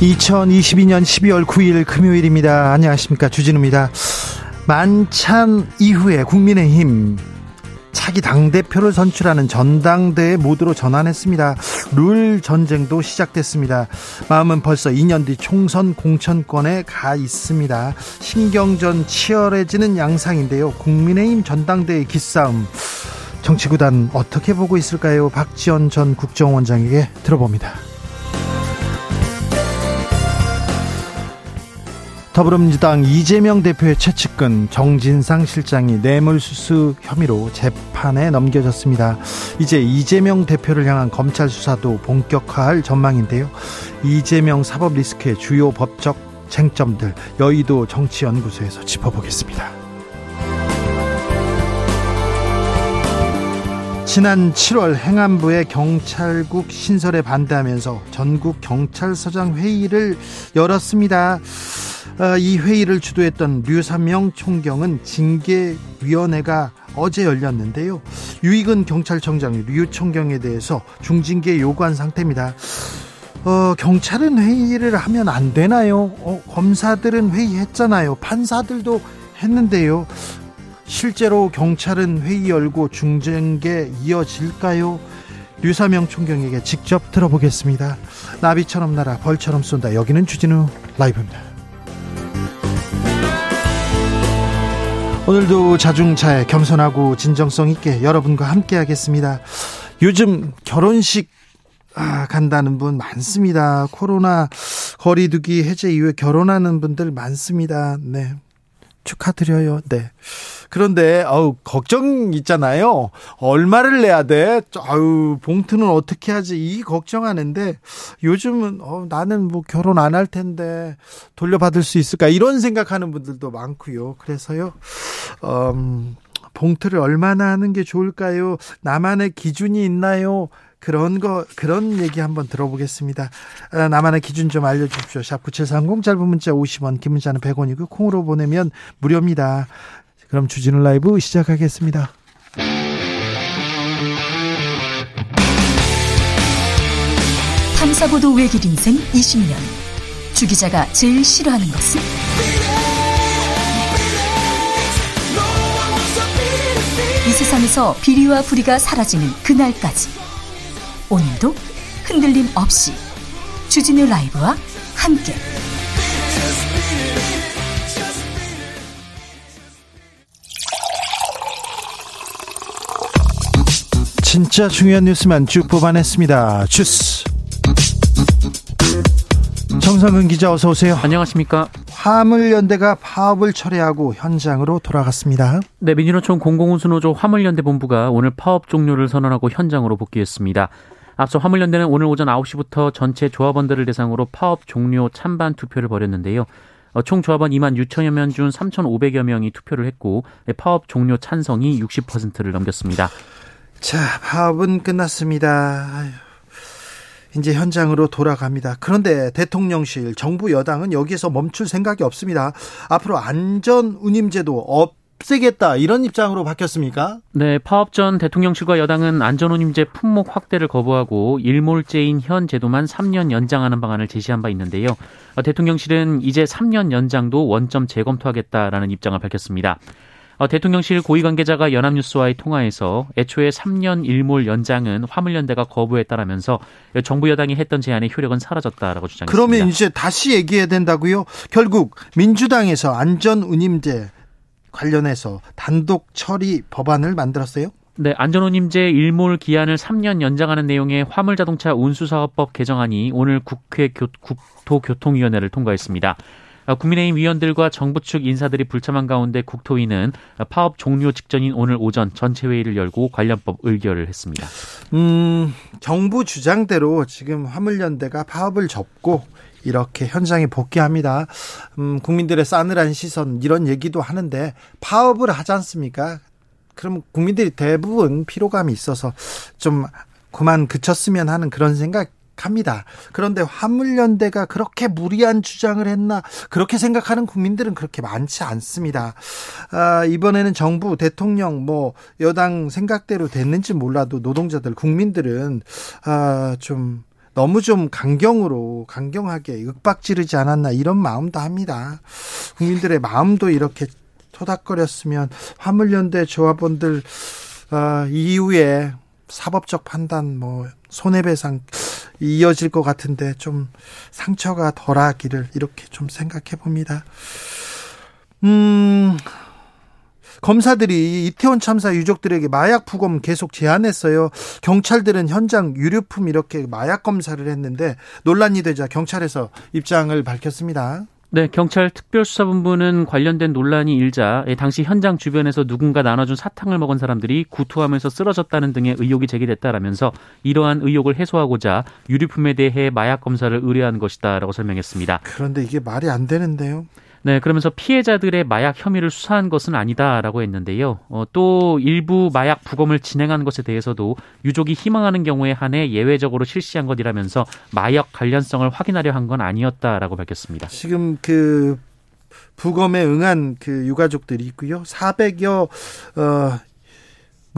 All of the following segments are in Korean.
2022년 12월 9일 금요일입니다. 안녕하십니까. 주진우입니다. 만찬 이후에 국민의힘 차기 당대표를 선출하는 전당대회 모드로 전환했습니다. 룰 전쟁도 시작됐습니다. 마음은 벌써 2년 뒤 총선 공천권에 가 있습니다. 신경전 치열해지는 양상인데요. 국민의힘 전당대회 기싸움. 정치구단 어떻게 보고 있을까요? 박지원 전 국정원장에게 들어봅니다. 더불어민주당 이재명 대표의 최측근 정진상 실장이 뇌물수수 혐의로 재판에 넘겨졌습니다. 이제 이재명 대표를 향한 검찰 수사도 본격화할 전망인데요. 이재명 사법 리스크의 주요 법적 쟁점들 여의도 정치연구소에서 짚어보겠습니다. 지난 7월 행안부의 경찰국 신설에 반대하면서 전국 경찰서장 회의를 열었습니다. 어, 이 회의를 주도했던 류삼영 총경은 징계위원회가 어제 열렸는데요. 유익은 경찰청장 류 총경에 대해서 중징계 요구한 상태입니다. 어, 경찰은 회의를 하면 안 되나요? 어, 검사들은 회의했잖아요. 판사들도 했는데요. 실제로 경찰은 회의 열고 중징계 이어질까요? 류사명 총경에게 직접 들어보겠습니다. 나비처럼 날아 벌처럼 쏜다. 여기는 주진우 라이브입니다. 오늘도 자중차에 겸손하고 진정성 있게 여러분과 함께 하겠습니다. 요즘 결혼식 아, 간다는 분 많습니다. 코로나 거리두기 해제 이후에 결혼하는 분들 많습니다. 네. 축하드려요. 네. 그런데 아우 걱정 있잖아요. 얼마를 내야 돼? 아우 봉투는 어떻게 하지? 이 걱정하는데 요즘은 어, 나는 뭐 결혼 안 할 텐데 돌려받을 수 있을까? 이런 생각하는 분들도 많고요. 그래서요. 음, 봉투를 얼마나 하는 게 좋을까요? 나만의 기준이 있나요? 그런 거 그런 얘기 한번 들어보겠습니다. 아, 나만의 기준 좀 알려 주십시오. 샵 9730 짧은 문자 50원 긴 문자는 100원이고 콩으로 보내면 무료입니다. 그럼 주진우 라이브 시작하겠습니다. 탐사보도 외길 인생 20년. 주 기자가 제일 싫어하는 것은? 이 세상에서 비리와 부리가 사라지는 그날까지. 오늘도 흔들림 없이 주진우 라이브와 함께. 진짜 중요한 뉴스만 쭉 뽑아냈습니다. 주스. 정상근 기자 어서 오세요. 안녕하십니까. 화물연대가 파업을 철회하고 현장으로 돌아갔습니다. 네, 민주노총 공공운수노조 화물연대 본부가 오늘 파업 종료를 선언하고 현장으로 복귀했습니다. 앞서 화물연대는 오늘 오전 9시부터 전체 조합원들을 대상으로 파업 종료 찬반 투표를 벌였는데요. 어, 총 조합원 2만 6천여 명 중 3,500여 명이 투표를 했고 파업 종료 찬성이 60%를 넘겼습니다. 자, 파업은 끝났습니다. 이제 현장으로 돌아갑니다. 그런데 대통령실, 정부 여당은 여기에서 멈출 생각이 없습니다. 앞으로 안전 운임제도 없애겠다 이런 입장으로 바뀌었습니까? 네, 파업 전 대통령실과 여당은 안전운임제 품목 확대를 거부하고 일몰제인 현 제도만 3년 연장하는 방안을 제시한 바 있는데요. 어, 대통령실은 이제 3년 연장도 원점 재검토하겠다라는 입장을 밝혔습니다. 어, 대통령실 고위 관계자가 연합뉴스와의 통화에서 애초에 3년 일몰 연장은 화물연대가 거부했다라면서 정부 여당이 했던 제안의 효력은 사라졌다라고 주장했습니다. 그러면 이제 다시 얘기해야 된다고요? 결국 민주당에서 안전운임제 관련해서 단독 처리 법안을 만들었어요? 네, 안전운임제 일몰 기한을 3년 연장하는 내용의 화물자동차 운수사업법 개정안이 오늘 국회 교, 국토교통위원회를 통과했습니다. 어, 국민의힘 위원들과 정부 측 인사들이 불참한 가운데 국토위는 파업 종료 직전인 오늘 오전 전체 회의를 열고 관련법 의결을 했습니다. 음, 정부 주장대로 지금 화물연대가 파업을 접고 이렇게 현장에 복귀합니다. 음, 국민들의 싸늘한 시선 이런 얘기도 하는데 파업을 하지 않습니까? 그럼 국민들이 대부분 피로감이 있어서 좀 그만 그쳤으면 하는 그런 생각 합니다. 그런데 화물연대가 그렇게 무리한 주장을 했나 그렇게 생각하는 국민들은 그렇게 많지 않습니다. 아, 이번에는 정부 대통령 뭐 여당 생각대로 됐는지 몰라도 노동자들 국민들은 아, 좀 너무 좀 강경으로 강경하게 윽박지르지 않았나 이런 마음도 합니다. 국민들의 마음도 이렇게 토닥거렸으면 화물연대 조합원들 아, 이후에 사법적 판단 뭐 손해배상 이어질 것 같은데 좀 상처가 덜하기를 이렇게 좀 생각해 봅니다. 음, 검사들이 이태원 참사 유족들에게 마약 부검 계속 제한했어요. 경찰들은 현장 유류품 이렇게 마약 검사를 했는데 논란이 되자 경찰에서 입장을 밝혔습니다. 네, 경찰 특별수사본부는 관련된 논란이 일자 당시 현장 주변에서 누군가 나눠준 사탕을 먹은 사람들이 구토하면서 쓰러졌다는 등의 의혹이 제기됐다라면서 이러한 의혹을 해소하고자 유류품에 대해 마약 검사를 의뢰한 것이다라고 설명했습니다. 그런데 이게 말이 안 되는데요. 네, 그러면서 피해자들의 마약 혐의를 수사한 것은 아니다라고 했는데요. 어, 또 일부 마약 부검을 진행한 것에 대해서도 유족이 희망하는 경우에 한해 예외적으로 실시한 것이라면서 마약 관련성을 확인하려 한 건 아니었다라고 밝혔습니다. 지금 그 부검에 응한 그 유가족들이 있고요. 400여 어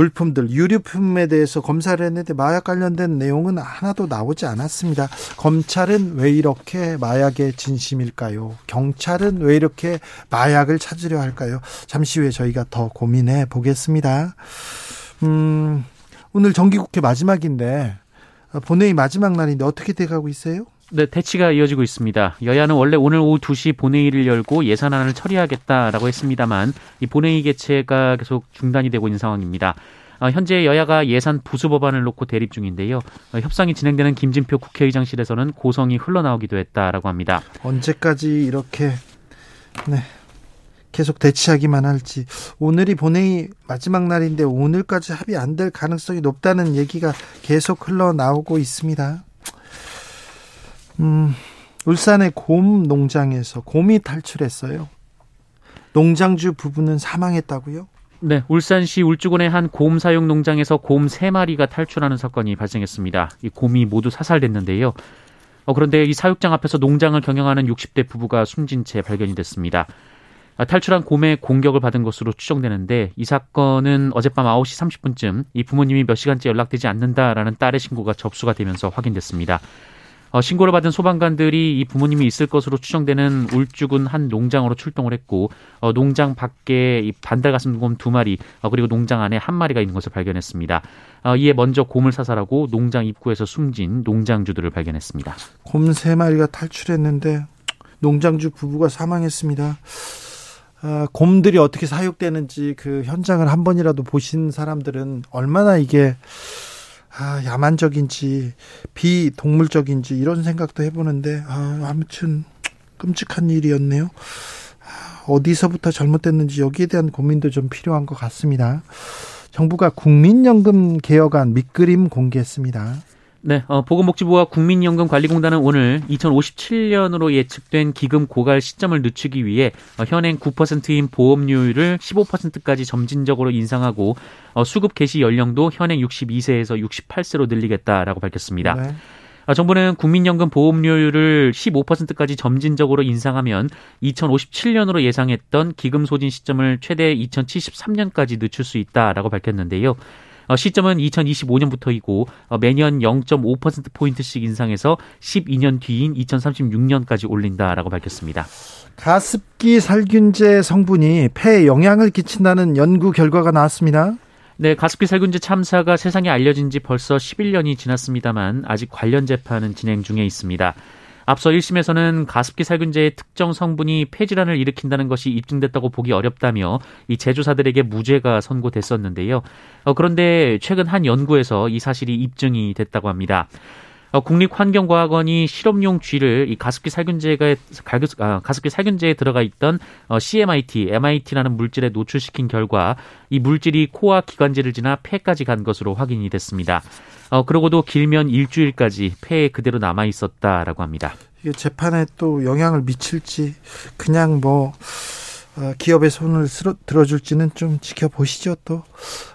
물품들 유류품에 대해서 검사를 했는데 마약 관련된 내용은 하나도 나오지 않았습니다. 검찰은 왜 이렇게 마약의 진심일까요? 경찰은 왜 이렇게 마약을 찾으려 할까요? 잠시 후에 저희가 더 고민해 보겠습니다. 음, 오늘 정기국회 마지막인데 본회의 마지막 날인데 어떻게 돼가고 있어요? 네, 대치가 이어지고 있습니다. 여야는 원래 오늘 오후 2시 본회의를 열고 예산안을 처리하겠다라고 했습니다만 이 본회의 개최가 계속 중단이 되고 있는 상황입니다. 어, 현재 여야가 예산 부수 법안을 놓고 대립 중인데요. 어, 협상이 진행되는 김진표 국회의장실에서는 고성이 흘러나오기도 했다라고 합니다. 언제까지 이렇게 네. 계속 대치하기만 할지 오늘이 본회의 마지막 날인데 오늘까지 합의 안 될 가능성이 높다는 얘기가 계속 흘러나오고 있습니다. 음, 울산의 곰 농장에서 곰이 탈출했어요. 농장주 부부는 사망했다고요? 네, 울산시 울주군의 한 곰 사육 농장에서 곰 세마리가 탈출하는 사건이 발생했습니다. 이 곰이 모두 사살됐는데요. 어, 그런데 이 사육장 앞에서 농장을 경영하는 60대 부부가 숨진 채 발견이 됐습니다. 아, 탈출한 곰의 공격을 받은 것으로 추정되는데 이 사건은 어젯밤 9시 30분쯤 이 부모님이 몇 시간째 연락되지 않는다라는 딸의 신고가 접수가 되면서 확인됐습니다. 어, 신고를 받은 소방관들이 이 부모님이 있을 것으로 추정되는 울주군 한 농장으로 출동을 했고 어, 농장 밖에 이 반달가슴곰 두 마리 어, 그리고 농장 안에 한 마리가 있는 것을 발견했습니다. 어, 이에 먼저 곰을 사살하고 농장 입구에서 숨진 농장주들을 발견했습니다. 곰 세 마리가 탈출했는데 농장주 부부가 사망했습니다. 아, 곰들이 어떻게 사육되는지 그 현장을 한 번이라도 보신 사람들은 얼마나 이게 아, 야만적인지 비동물적인지 이런 생각도 해보는데 아, 아무튼 끔찍한 일이었네요. 아, 어디서부터 잘못됐는지 여기에 대한 고민도 좀 필요한 것 같습니다. 정부가 국민연금 개혁안 밑그림 공개했습니다. 네, 어, 보건복지부와 국민연금관리공단은 오늘 2057년으로 예측된 기금 고갈 시점을 늦추기 위해 어, 현행 9%인 보험료율을 15%까지 점진적으로 인상하고 어, 수급 개시 연령도 현행 62세에서 68세로 늘리겠다라고 밝혔습니다. 네. 어, 정부는 국민연금 보험료율을 15%까지 점진적으로 인상하면 2057년으로 예상했던 기금 소진 시점을 최대 2073년까지 늦출 수 있다라고 밝혔는데요. 어, 시점은 2025년부터이고 어, 매년 0.5% 포인트씩 인상해서 12년 뒤인 2036년까지 올린다라고 밝혔습니다. 가습기 살균제 성분이 폐에 영향을 끼친다는 연구 결과가 나왔습니다. 네, 가습기 살균제 참사가 세상에 알려진 지 벌써 11년이 지났습니다만 아직 관련 재판은 진행 중에 있습니다. 앞서 1심에서는 가습기 살균제의 특정 성분이 폐질환을 일으킨다는 것이 입증됐다고 보기 어렵다며 이 제조사들에게 무죄가 선고됐었는데요. 어, 그런데 최근 한 연구에서 이 사실이 입증이 됐다고 합니다. 어, 국립환경과학원이 실험용 쥐를 이 가습기 살균제가 아, 가습기 살균제에 들어가 있던 어, CMIT, MIT라는 물질에 노출시킨 결과 이 물질이 코와 기관지를 지나 폐까지 간 것으로 확인이 됐습니다. 어, 그러고도 길면 일주일까지 폐에 그대로 남아 있었다라고 합니다. 이게 재판에 또 영향을 미칠지 그냥 뭐 어, 기업의 손을 들어줄지는 좀 지켜보시죠. 또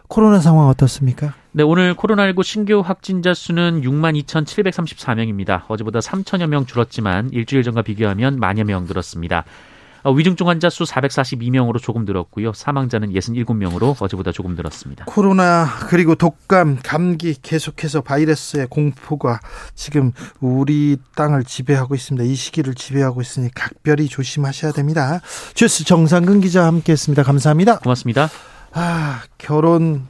코로나 상황 어떻습니까? 네, 오늘 코로나19 신규 확진자 수는 6만 2,734명입니다. 어제보다 3천여 명 줄었지만 일주일 전과 비교하면 만여 명 늘었습니다. 어, 위중증 환자 수 442명으로 조금 늘었고요. 사망자는 67명으로 어제보다 조금 늘었습니다. 코로나 그리고 독감, 감기 계속해서 바이러스의 공포가 지금 우리 땅을 지배하고 있습니다. 이 시기를 지배하고 있으니 각별히 조심하셔야 됩니다. 주스 정상근 기자 함께했습니다. 감사합니다. 고맙습니다. 아 결혼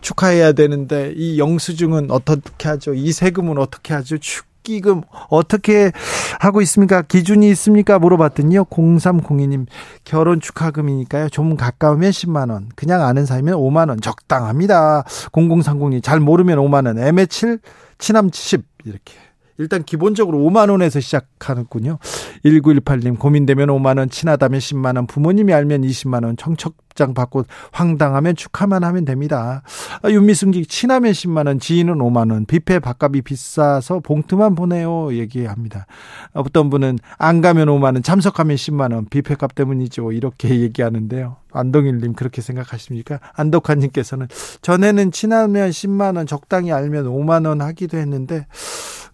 축하해야 되는데 이 영수증은 어떻게 하죠? 이 세금은 어떻게 하죠? 축기금 어떻게 하고 있습니까? 기준이 있습니까? 물어봤더니요. 0302님 결혼 축하금이니까요. 좀 가까우면 10만 원, 그냥 아는 사이면 5만 원 적당합니다. 0030님 잘 모르면 5만 원, 애매 7, 친함 10 이렇게. 일단 기본적으로 5만 원에서 시작하는군요. 1918님 고민되면 5만 원, 친하다면 10만 원, 부모님이 알면 20만 원, 청첩장 받고 황당하면 축하만 하면 됩니다. 아, 윤미승기 친하면 10만 원, 지인은 5만 원, 뷔페 밥값이 비싸서 봉투만 보내요 얘기합니다. 어떤 분은 안 가면 5만 원, 참석하면 10만 원, 뷔페 값 때문이죠. 이렇게 얘기하는데요. 안동일님 그렇게 생각하십니까? 안덕환님께서는 전에는 친하면 10만 원, 적당히 알면 5만 원 하기도 했는데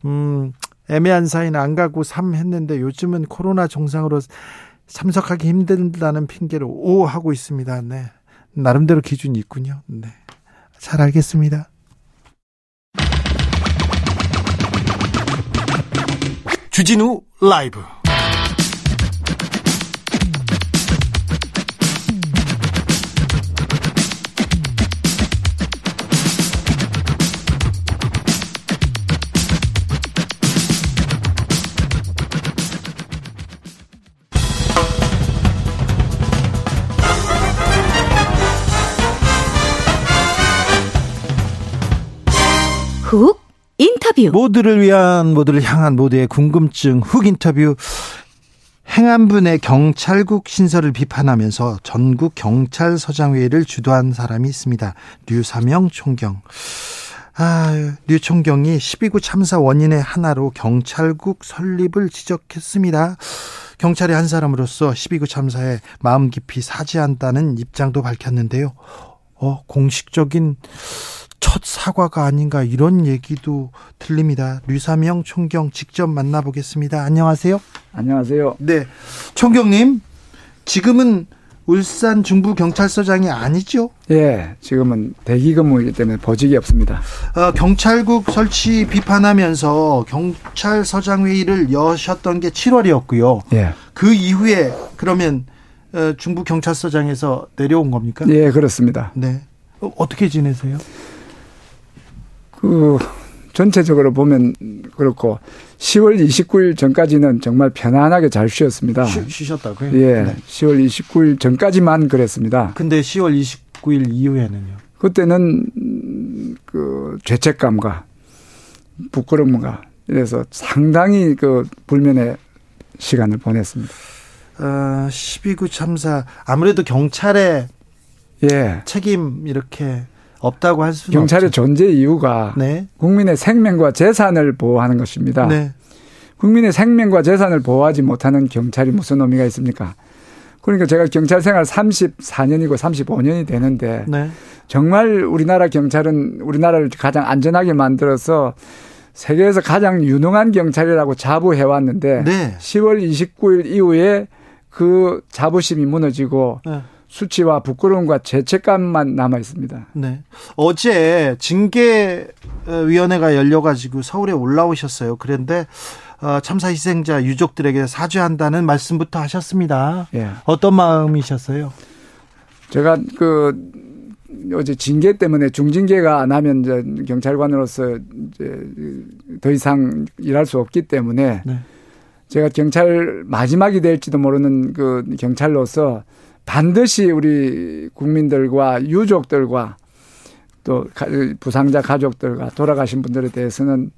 음, 애매한 사이는 안 가고 3 했는데 요즘은 코로나 정상으로 참석하기 힘들다는 핑계로 오 하고 있습니다. 네. 나름대로 기준이 있군요. 네. 잘 알겠습니다. 주진우 라이브 훅 인터뷰 모두를 위한 모두를 향한 모두의 궁금증 훅 인터뷰 행안부 내 경찰국 신설을 비판하면서 전국 경찰서장회의를 주도한 사람이 있습니다. 류사명 총경. 아, 류 총경이 12구 참사 원인의 하나로 경찰국 설립을 지적했습니다. 경찰의 한 사람으로서 12구 참사에 마음 깊이 사죄한다는 입장도 밝혔는데요. 어, 공식적인 첫 사과가 아닌가 이런 얘기도 들립니다. 류사명 총경 직접 만나보겠습니다. 안녕하세요. 안녕하세요. 네. 총경님, 지금은 울산 중부 경찰서장이 아니죠? 예, 지금은 대기 근무이기 때문에 보직이 없습니다. 어, 경찰국 설치 비판하면서 경찰서장 회의를 여셨던 게 7월이었고요. 예. 그 이후에 그러면 어, 중부 경찰서장에서 내려온 겁니까? 예, 그렇습니다. 네. 어, 어떻게 지내세요? 그 전체적으로 보면 그렇고 10월 29일 전까지는 정말 편안하게 잘 쉬었습니다. 쉬, 셨다고요 예. 네. 10월 29일 전까지만 그랬습니다. 근데 10월 29일 이후에는요? 그때는 그 죄책감과 부끄러움과 이래서 상당히 그 불면의 시간을 보냈습니다. 어, 12구 참사 아무래도 경찰의 예. 책임 이렇게 없다고 할 수는 경찰의 없죠. 존재 이유가 네. 국민의 생명과 재산을 보호하는 것입니다. 네. 국민의 생명과 재산을 보호하지 못하는 경찰이 무슨 의미가 있습니까? 그러니까 제가 경찰 생활 34년이고 35년이 되는데 네. 정말 우리나라 경찰은 우리나라를 가장 안전하게 만들어서 세계에서 가장 유능한 경찰이라고 자부해 왔는데 네. 10월 29일 이후에 그 자부심이 무너지고 네. 수치와 부끄러움과 죄책감만 남아 있습니다. 네. 어제 징계위원회가 열려가지고 서울에 올라오셨어요. 그런데 어, 참사 희생자 유족들에게 사죄한다는 말씀부터 하셨습니다. 예. 어떤 마음이셨어요? 제가 그 어제 징계 때문에 중징계가 안 하면 이제 경찰관으로서 이제 더 이상 일할 수 없기 때문에 네. 제가 경찰 마지막이 될지도 모르는 그 경찰로서 반드시 우리 국민들과 유족들과 또 부상자 가족들과 돌아가신 분들에 대해서는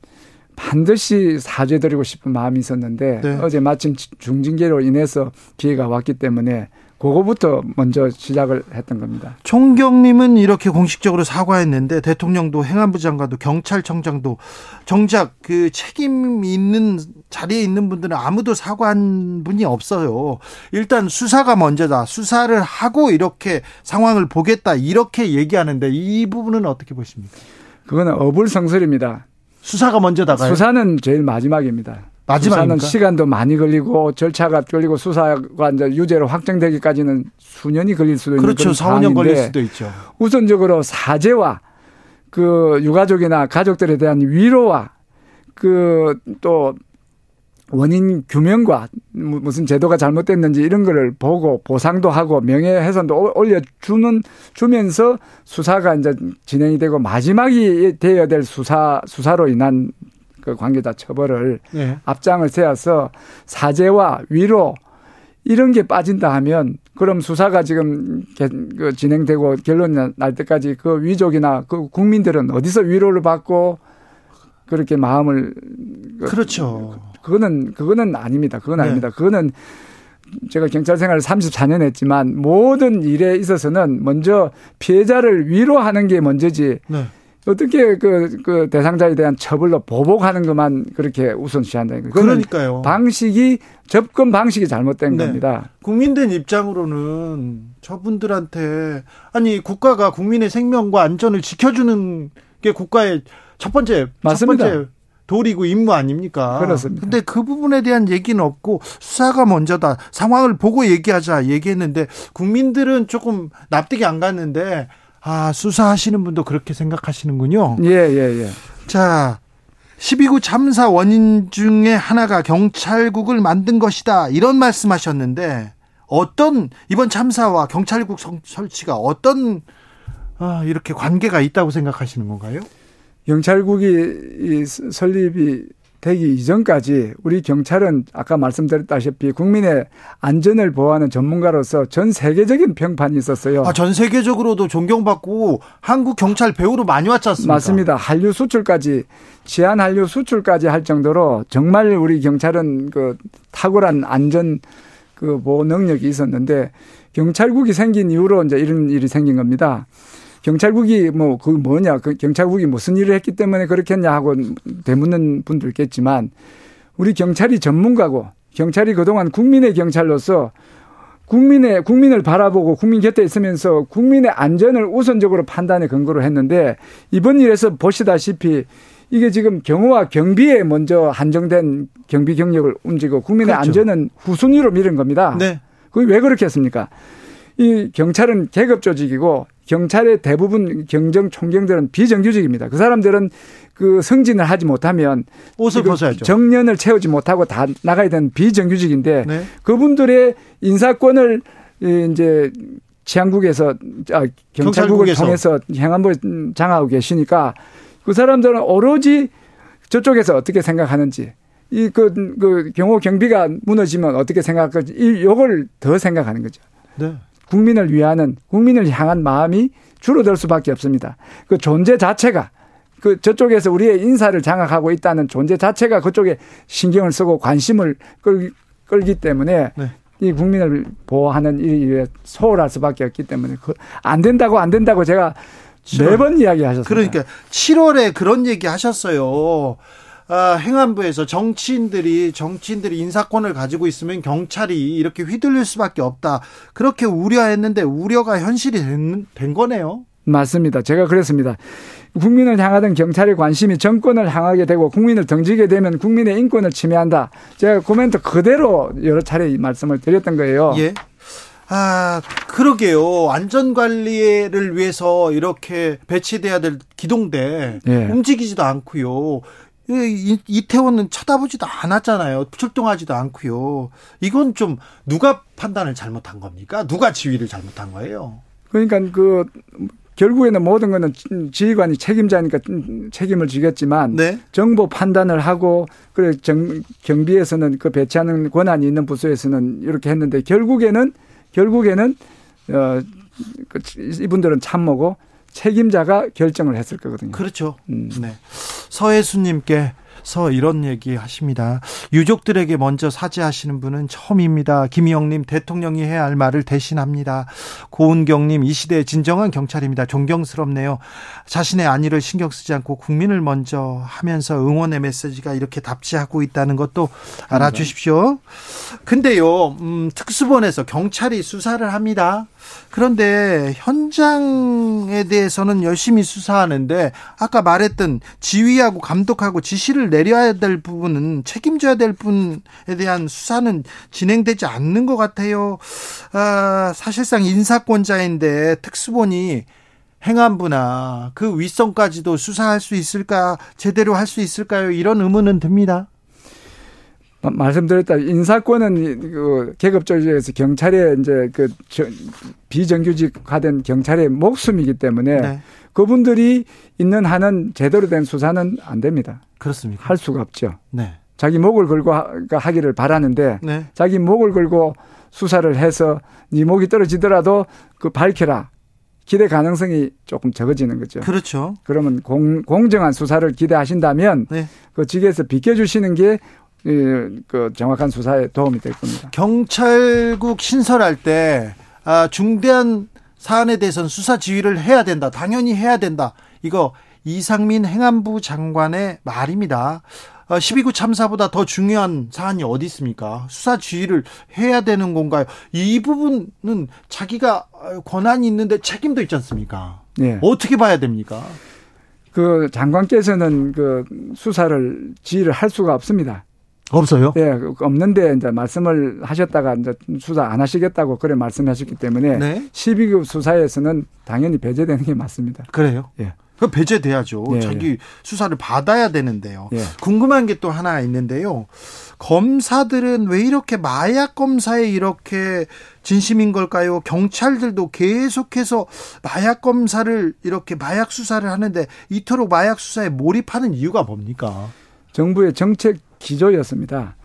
반드시 사죄드리고 싶은 마음이 있었는데 네. 어제 마침 중징계로 인해서 피해가 왔기 때문에 그거부터 먼저 시작을 했던 겁니다. 총경님은 이렇게 공식적으로 사과했는데 대통령도 행안부 장관도 경찰청장도 정작 그 책임 있는 자리에 있는 분들은 아무도 사과한 분이 없어요. 일단 수사가 먼저다. 수사를 하고 이렇게 상황을 보겠다. 이렇게 얘기하는데 이 부분은 어떻게 보십니까? 그거는 어불성설입니다. 수사가 먼저다가요? 수사는 제일 마지막입니다. 마지막입니까? 수사는 시간도 많이 걸리고 절차가 걸리고 수사가 이제 유죄로 확정되기까지는 수년이 걸릴 수도 있는 그렇죠. 4, 5년 걸릴 수도 있죠. 우선적으로 사죄와 그 유가족이나 가족들에 대한 위로와 그 또 원인 규명과 무슨 제도가 잘못됐는지 이런 거를 보고 보상도 하고 명예훼손도 올려주는 주면서 수사가 이제 진행이 되고 마지막이 되어야 될 수사 수사로 인한 그 관계자 처벌을 네. 앞장을 세워서 사죄와 위로 이런 게 빠진다 하면 그럼 수사가 지금 그 진행되고 결론 날 때까지 그 위족이나 그 국민들은 어디서 위로를 받고 그렇게 마음을 그 그렇죠. 그거는 그거는 아닙니다. 그건 네. 아닙니다. 그거는 제가 경찰 생활을 34년 했지만 모든 일에 있어서는 먼저 피해자를 위로하는 게 먼저지 네. 어떻게 그, 그 대상자에 대한 처벌로 보복하는 것만 그렇게 우선시한다는 거예요. 그러니까요. 방식이 접근 방식이 잘못된 네. 겁니다. 국민들 입장으로는 저분들한테 아니 국가가 국민의 생명과 안전을 지켜주는 게 국가의 첫 번째 맞습니다. 첫 번째 도리고 임무 아닙니까? 그렇습니다. 근데 그 부분에 대한 얘기는 없고 수사가 먼저다. 상황을 보고 얘기하자 얘기했는데 국민들은 조금 납득이 안 갔는데 아, 수사하시는 분도 그렇게 생각하시는군요. 예, 예, 예. 자, 12구 참사 원인 중에 하나가 경찰국을 만든 것이다. 이런 말씀 하셨는데, 어떤, 이번 참사와 경찰국 설치가 어떤, 아, 이렇게 관계가 있다고 생각하시는 건가요? 경찰국이 설립이 되기 이전까지 우리 경찰은 아까 말씀드렸다시피 국민의 안전을 보호하는 전문가로서 전 세계적인 평판이 있었어요. 아, 전 세계적으로도 존경받고 한국 경찰 배우로 많이 왔지 않습니까? 맞습니다. 한류 수출까지 지한 한류 수출까지 할 정도로 정말 우리 경찰은 그 탁월한 안전 그 보호 능력이 있었는데 경찰국이 생긴 이후로 이제 이런 일이 생긴 겁니다. 경찰국이 뭐 그 뭐냐 그 경찰국이 무슨 일을 했기 때문에 그렇게 했냐 하고 되묻는 분도 있겠지만 우리 경찰이 전문가고 경찰이 그동안 국민의 경찰로서 국민의 국민을 바라보고 국민 곁에 있으면서 국민의 안전을 우선적으로 판단에 근거로 했는데 이번 일에서 보시다시피 이게 지금 경호와 경비에 먼저 한정된 경비 경력을 움직이고 국민의 그렇죠. 안전은 후순위로 미는 겁니다. 네. 그게 왜 그렇게 했습니까? 이 경찰은 계급 조직이고 경찰의 대부분 경정 총경들은 비정규직입니다. 그 사람들은 그 승진을 하지 못하면 옷을 벗어야죠. 정년을 채우지 못하고 다 나가야 되는 비정규직인데 네. 그분들의 인사권을 이제 치안국에서 아, 경찰국을 통해서 행안부 장하고 계시니까 그 사람들은 오로지 저쪽에서 어떻게 생각하는지 이그 그 경호 경비가 무너지면 어떻게 생각할지 이 요걸 더 생각하는 거죠. 네. 국민을 위하는 국민을 향한 마음이 줄어들 수밖에 없습니다. 그 존재 자체가 그 저쪽에서 우리의 인사를 장악하고 있다는 존재 자체가 그쪽에 신경을 쓰고 관심을 끌, 끌기 때문에 네. 이 국민을 보호하는 일이 소홀할 수밖에 없기 때문에 그 안 된다고 안 된다고 제가 매번 이야기하셨습니다. 그러니까 7월에 그런 얘기 하셨어요. 아, 행안부에서 정치인들이 정치인들이 인사권을 가지고 있으면 경찰이 이렇게 휘둘릴 수밖에 없다. 그렇게 우려했는데 우려가 현실이 된, 된 거네요. 맞습니다. 제가 그랬습니다. 국민을 향하던 경찰의 관심이 정권을 향하게 되고 국민을 던지게 되면 국민의 인권을 침해한다. 제가 코멘트 그대로 여러 차례 말씀을 드렸던 거예요. 예. 아, 그러게요. 안전 관리를 위해서 이렇게 배치돼야 될 기동대 예. 움직이지도 않고요. 이태원은 쳐다보지도 않았잖아요. 출동하지도 않고요. 이건 좀 누가 판단을 잘못한 겁니까? 누가 지휘를 잘못한 거예요? 그러니까 그 결국에는 모든 거는 지휘관이 책임자니까 책임을 지겠지만 네. 정보 판단을 하고 그래 정, 경비에서는 그 배치하는 권한이 있는 부서에서는 이렇게 했는데 결국에는 결국에는 어그 이분들은 참모고 책임자가 결정을 했을 거거든요. 그렇죠. 음. 네. 서혜수님께 나와서 이런 얘기 하십니다. 유족들에게 먼저 사죄하시는 분은 처음입니다. 김희영님 대통령이 해야 할 말을 대신합니다. 고은경님 이 시대의 진정한 경찰입니다. 존경스럽네요. 자신의 안위를 신경 쓰지 않고 국민을 먼저 하면서 응원의 메시지가 이렇게 답지하고 있다는 것도 알아주십시오. 근데요, 음, 특수본에서 경찰이 수사를 합니다. 그런데 현장에 대해서는 열심히 수사하는데 아까 말했던 지휘하고 감독하고 지시를 내려야 될 부분은 책임져야 될 분에 대한 수사는 진행되지 않는 것 같아요. 아, 사실상 인사권자인데 특수본이 행안부나 그 윗선까지도 수사할 수 있을까 제대로 할 수 있을까요? 이런 의문은 듭니다. 말씀드렸다 인사권은 그 계급 조직에서 경찰의 이제 그 비정규직화된 경찰의 목숨이기 때문에 네. 그분들이 있는 한은 제대로 된 수사는 안 됩니다. 그렇습니까? 할 수가 없죠. 네. 자기 목을 걸고 하 기를 바라는데 네. 자기 목을 걸고 수사를 해서 네 목이 떨어지더라도 그 밝혀라. 기대 가능성이 조금 적어지는 거죠. 그렇죠. 그러면 공, 공정한 수사를 기대하신다면 네. 그 직에서 비켜주시는 게 그 정확한 수사에 도움이 될 겁니다. 경찰국 신설할 때 아, 중대한 사안에 대해서는 수사 지휘를 해야 된다. 당연히 해야 된다. 이거 이상민 행안부 장관의 말입니다. 12구 어, 참사보다 더 중요한 사안이 어디 있습니까? 수사 지휘를 해야 되는 건가요? 이 부분은 자기가 권한이 있는데 책임도 있지 않습니까? 네. 어떻게 봐야 됩니까? 그 장관께서는 그 수사를 지휘를 할 수가 없습니다. 없어요? 네, 없는데 이제 말씀을 하셨다가 이제 수사 안 하시겠다고 그래 말씀하셨기 때문에 네. 12급 수사에서는 당연히 배제되는 게 맞습니다. 그래요? 예. 그 배제돼야죠. 예, 자기 예. 수사를 받아야 되는데요. 예. 궁금한 게 또 하나 있는데요. 검사들은 왜 이렇게 마약 검사에 이렇게 진심인 걸까요? 경찰들도 계속해서 마약 검사를 이렇게 마약 수사를 하는데 이토록 마약 수사에 몰입하는 이유가 뭡니까? 정부의 정책 기조였습니다.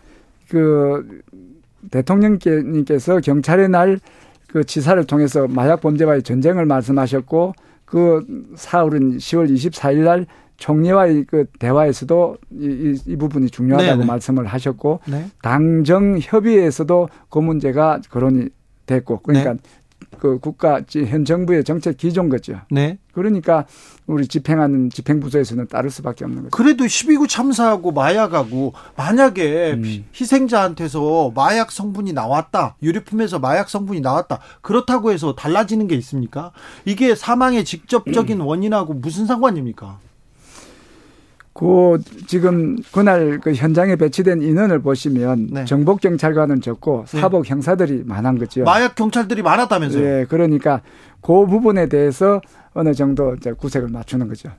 그 대통령께서 경찰의 날 그 지사를 통해서 마약 범죄와의 전쟁을 말씀하셨고 그 사흘은 10월 24일 날 총리와의 그 대화에서도 이, 이, 이 부분이 중요하다고 네네. 말씀을 하셨고 네. 당정 협의에서도 그 문제가 거론이 됐고 그러니까 네. 그 국가 현 정부의 정책 기존 거죠. 네. 그러니까 우리 집행하는 집행부서에서는 따를 수밖에 없는 거죠. 그래도 12구 참사하고 마약하고 만약에 음. 희생자한테서 마약 성분이 나왔다. 유류품에서 마약 성분이 나왔다. 그렇다고 해서 달라지는 게 있습니까? 이게 사망의 직접적인 음. 원인하고 무슨 상관입니까? 그 지금 그날 그 현장에 배치된 인원을 보시면 네. 정복 경찰관은 적고 네. 사복 네. 형사들이 많은 거죠. 마약 경찰들이 많았다면서요? 예, 그러니까 그 부분에 대해서 어느 정도 이제 구색을 맞추는 거죠.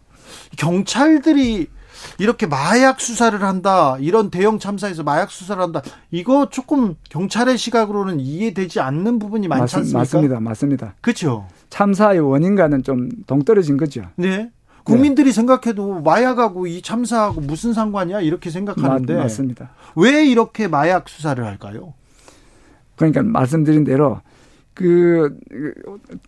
경찰들이 이렇게 마약 수사를 한다. 이런 대형 참사에서 마약 수사를 한다. 이거 조금 경찰의 시각으로는 이해되지 않는 부분이 많지 맞습, 않습니까? 맞습니다. 맞습니다. 그렇죠. 참사의 원인과는 좀 동떨어진 거죠. 네. 국민들이 네. 생각해도 마약하고 이 참사하고 무슨 상관이야 이렇게 생각하는데 맞, 습니다왜 이렇게 마약 수사를 할까요? 그러니까 말씀드린 대로 그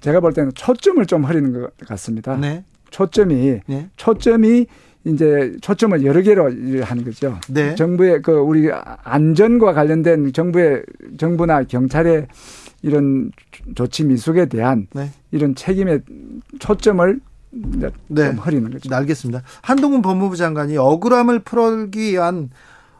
제가 볼 때는 초점을 좀 흐리는 것 같습니다. 네. 초점이 네. 초점이 이제 초점을 여러 개로 하는 거죠. 네. 정부의 그 우리 안전과 관련된 정부의 정부나 경찰의 이런 조치 미숙에 대한 네. 이런 책임의 초점을 네. 좀 흐리는 거죠. 네, 알겠습니다. 한동훈 법무부 장관이 억울함을 풀기 위한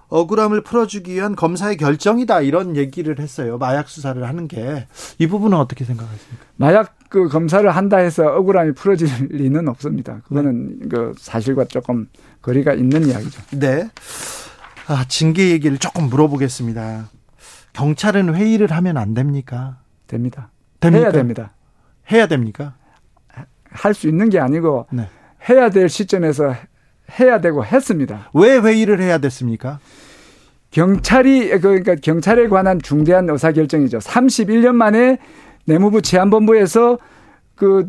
억울함을 풀어주기 위한 검사의 결정이다 이런 얘기를 했어요. 마약 수사를 하는 게 이 부분은 어떻게 생각하십니까? 마약 그 검사를 한다 해서 억울함이 풀어질 리는 없습니다. 그거는 네. 그 사실과 조금 거리가 있는 이야기죠. 네. 아, 징계 얘기를 조금 물어보겠습니다. 경찰은 회의를 하면 안 됩니까? 됩니다. 됩니까? 해야 됩니다. 해야 됩니까? 할 수 있는 게 아니고 네. 해야 될 시점에서 해야 되고 했습니다. 왜 회의를 해야 됐습니까? 경찰이 그러니까 경찰에 관한 중대한 의사 결정이죠. 31년 만에 내무부 치안본부에서 그,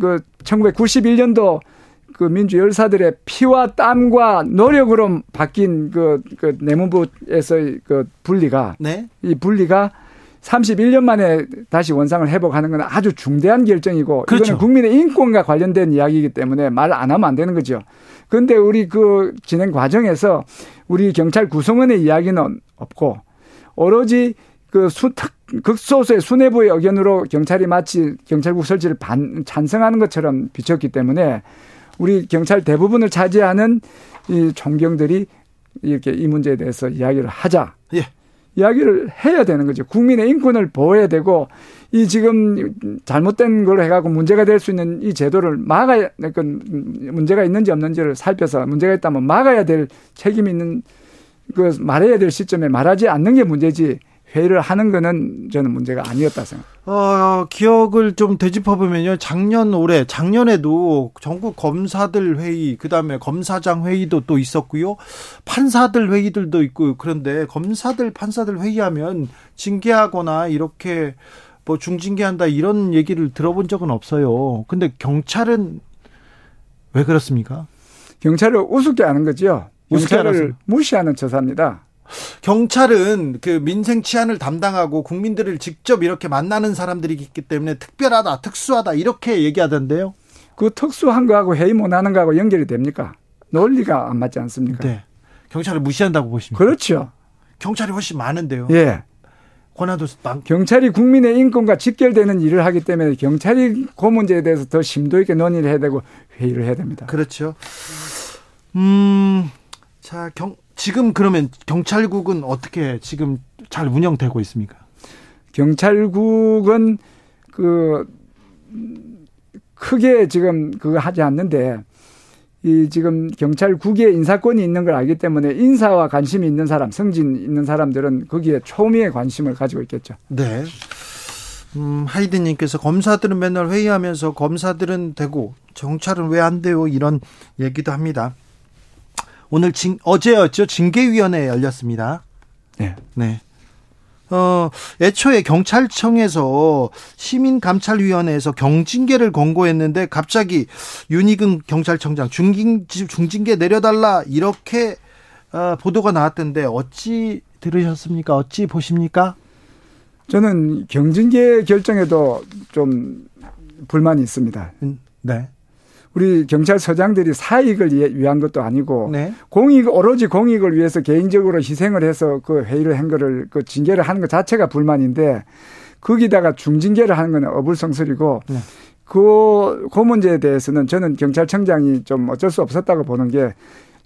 그 1991년도 그 민주 열사들의 피와 땀과 노력으로 바뀐 그, 그 내무부에서의 그 분리가 네? 이 분리가 31년 만에 다시 원상을 회복하는 건 아주 중대한 결정이고 그렇죠. 이거는 국민의 인권과 관련된 이야기이기 때문에 말 안 하면 안 되는 거죠. 그런데 우리 그 진행 과정에서 우리 경찰 구성원의 이야기는 없고 오로지 그 수, 특, 극소수의 수뇌부의 의견으로 경찰이 마치 경찰국 설치를 반, 찬성하는 것처럼 비쳤기 때문에 우리 경찰 대부분을 차지하는 이 총경들이 이렇게 이 문제에 대해서 이야기를 하자. 예. 이야기를 해야 되는 거죠. 국민의 인권을 보호해야 되고 이 지금 잘못된 걸 해가고 문제가 될 수 있는 이 제도를 막아야 그 문제가 있는지 없는지를 살펴서 문제가 있다면 막아야 될 책임이 있는 그 말해야 될 시점에 말하지 않는 게 문제지 회의를 하는 거는 저는 문제가 아니었다 생각. 어, 기억을 좀 되짚어 보면요. 작년 올해 작년에도 전국 검사들 회의, 그다음에 검사장 회의도 또 있었고요. 판사들 회의들도 있고 그런데 검사들 판사들 회의하면 징계하거나 이렇게 뭐 중징계한다 이런 얘기를 들어본 적은 없어요. 근데 경찰은 왜 그렇습니까? 경찰을 우습게 하는 거죠. 경찰을 무시하는 처사입니다. 경찰은 그 민생 치안을 담당하고 국민들을 직접 이렇게 만나는 사람들이기 때문에 특별하다, 특수하다 이렇게 얘기하던데요. 그 특수한 거하고 회의 못 하는 거하고 연결이 됩니까? 논리가 안 맞지 않습니까? 네. 경찰을 무시한다고 보십니까? 그렇죠. 경찰이 훨씬 많은데요. 예. 권한도 많. 경찰이 국민의 인권과 직결되는 일을 하기 때문에 경찰이 그 문제에 대해서 더 심도 있게 논의를 해야 되고 회의를 해야 됩니다. 그렇죠. 음, 자, 경, 지금 그러면 경찰국은 어떻게 지금 잘 운영되고 있습니까? 경찰국은 그 크게 지금 그거 하지 않는데 이 지금 경찰국에 인사권이 있는 걸 알기 때문에 인사와 관심이 있는 사람, 성진 있는 사람들은 거기에 초미의 관심을 가지고 있겠죠. 네. 음, 하이든님께서 검사들은 맨날 회의하면서 검사들은 되고 경찰은 왜 안 돼요? 이런 얘기도 합니다. 오늘 징, 어제였죠. 징계위원회 열렸습니다. 네. 네. 어, 애초에 경찰청에서 시민감찰위원회에서 경징계를 권고했는데 갑자기 윤희근 경찰청장 중징, 중징계 내려달라 이렇게 어, 보도가 나왔던데 어찌 들으셨습니까? 어찌 보십니까? 저는 경징계 결정에도 좀 불만이 있습니다. 음, 네. 우리 경찰서장들이 사익을 위한 것도 아니고 네. 공익 오로지 공익을 위해서 개인적으로 희생을 해서 그 회의를 한 거를 그 징계를 하는 것 자체가 불만인데 거기다가 중징계를 하는 건 어불성설이고 네. 그, 그 문제에 대해서는 저는 경찰청장이 좀 어쩔 수 없었다고 보는 게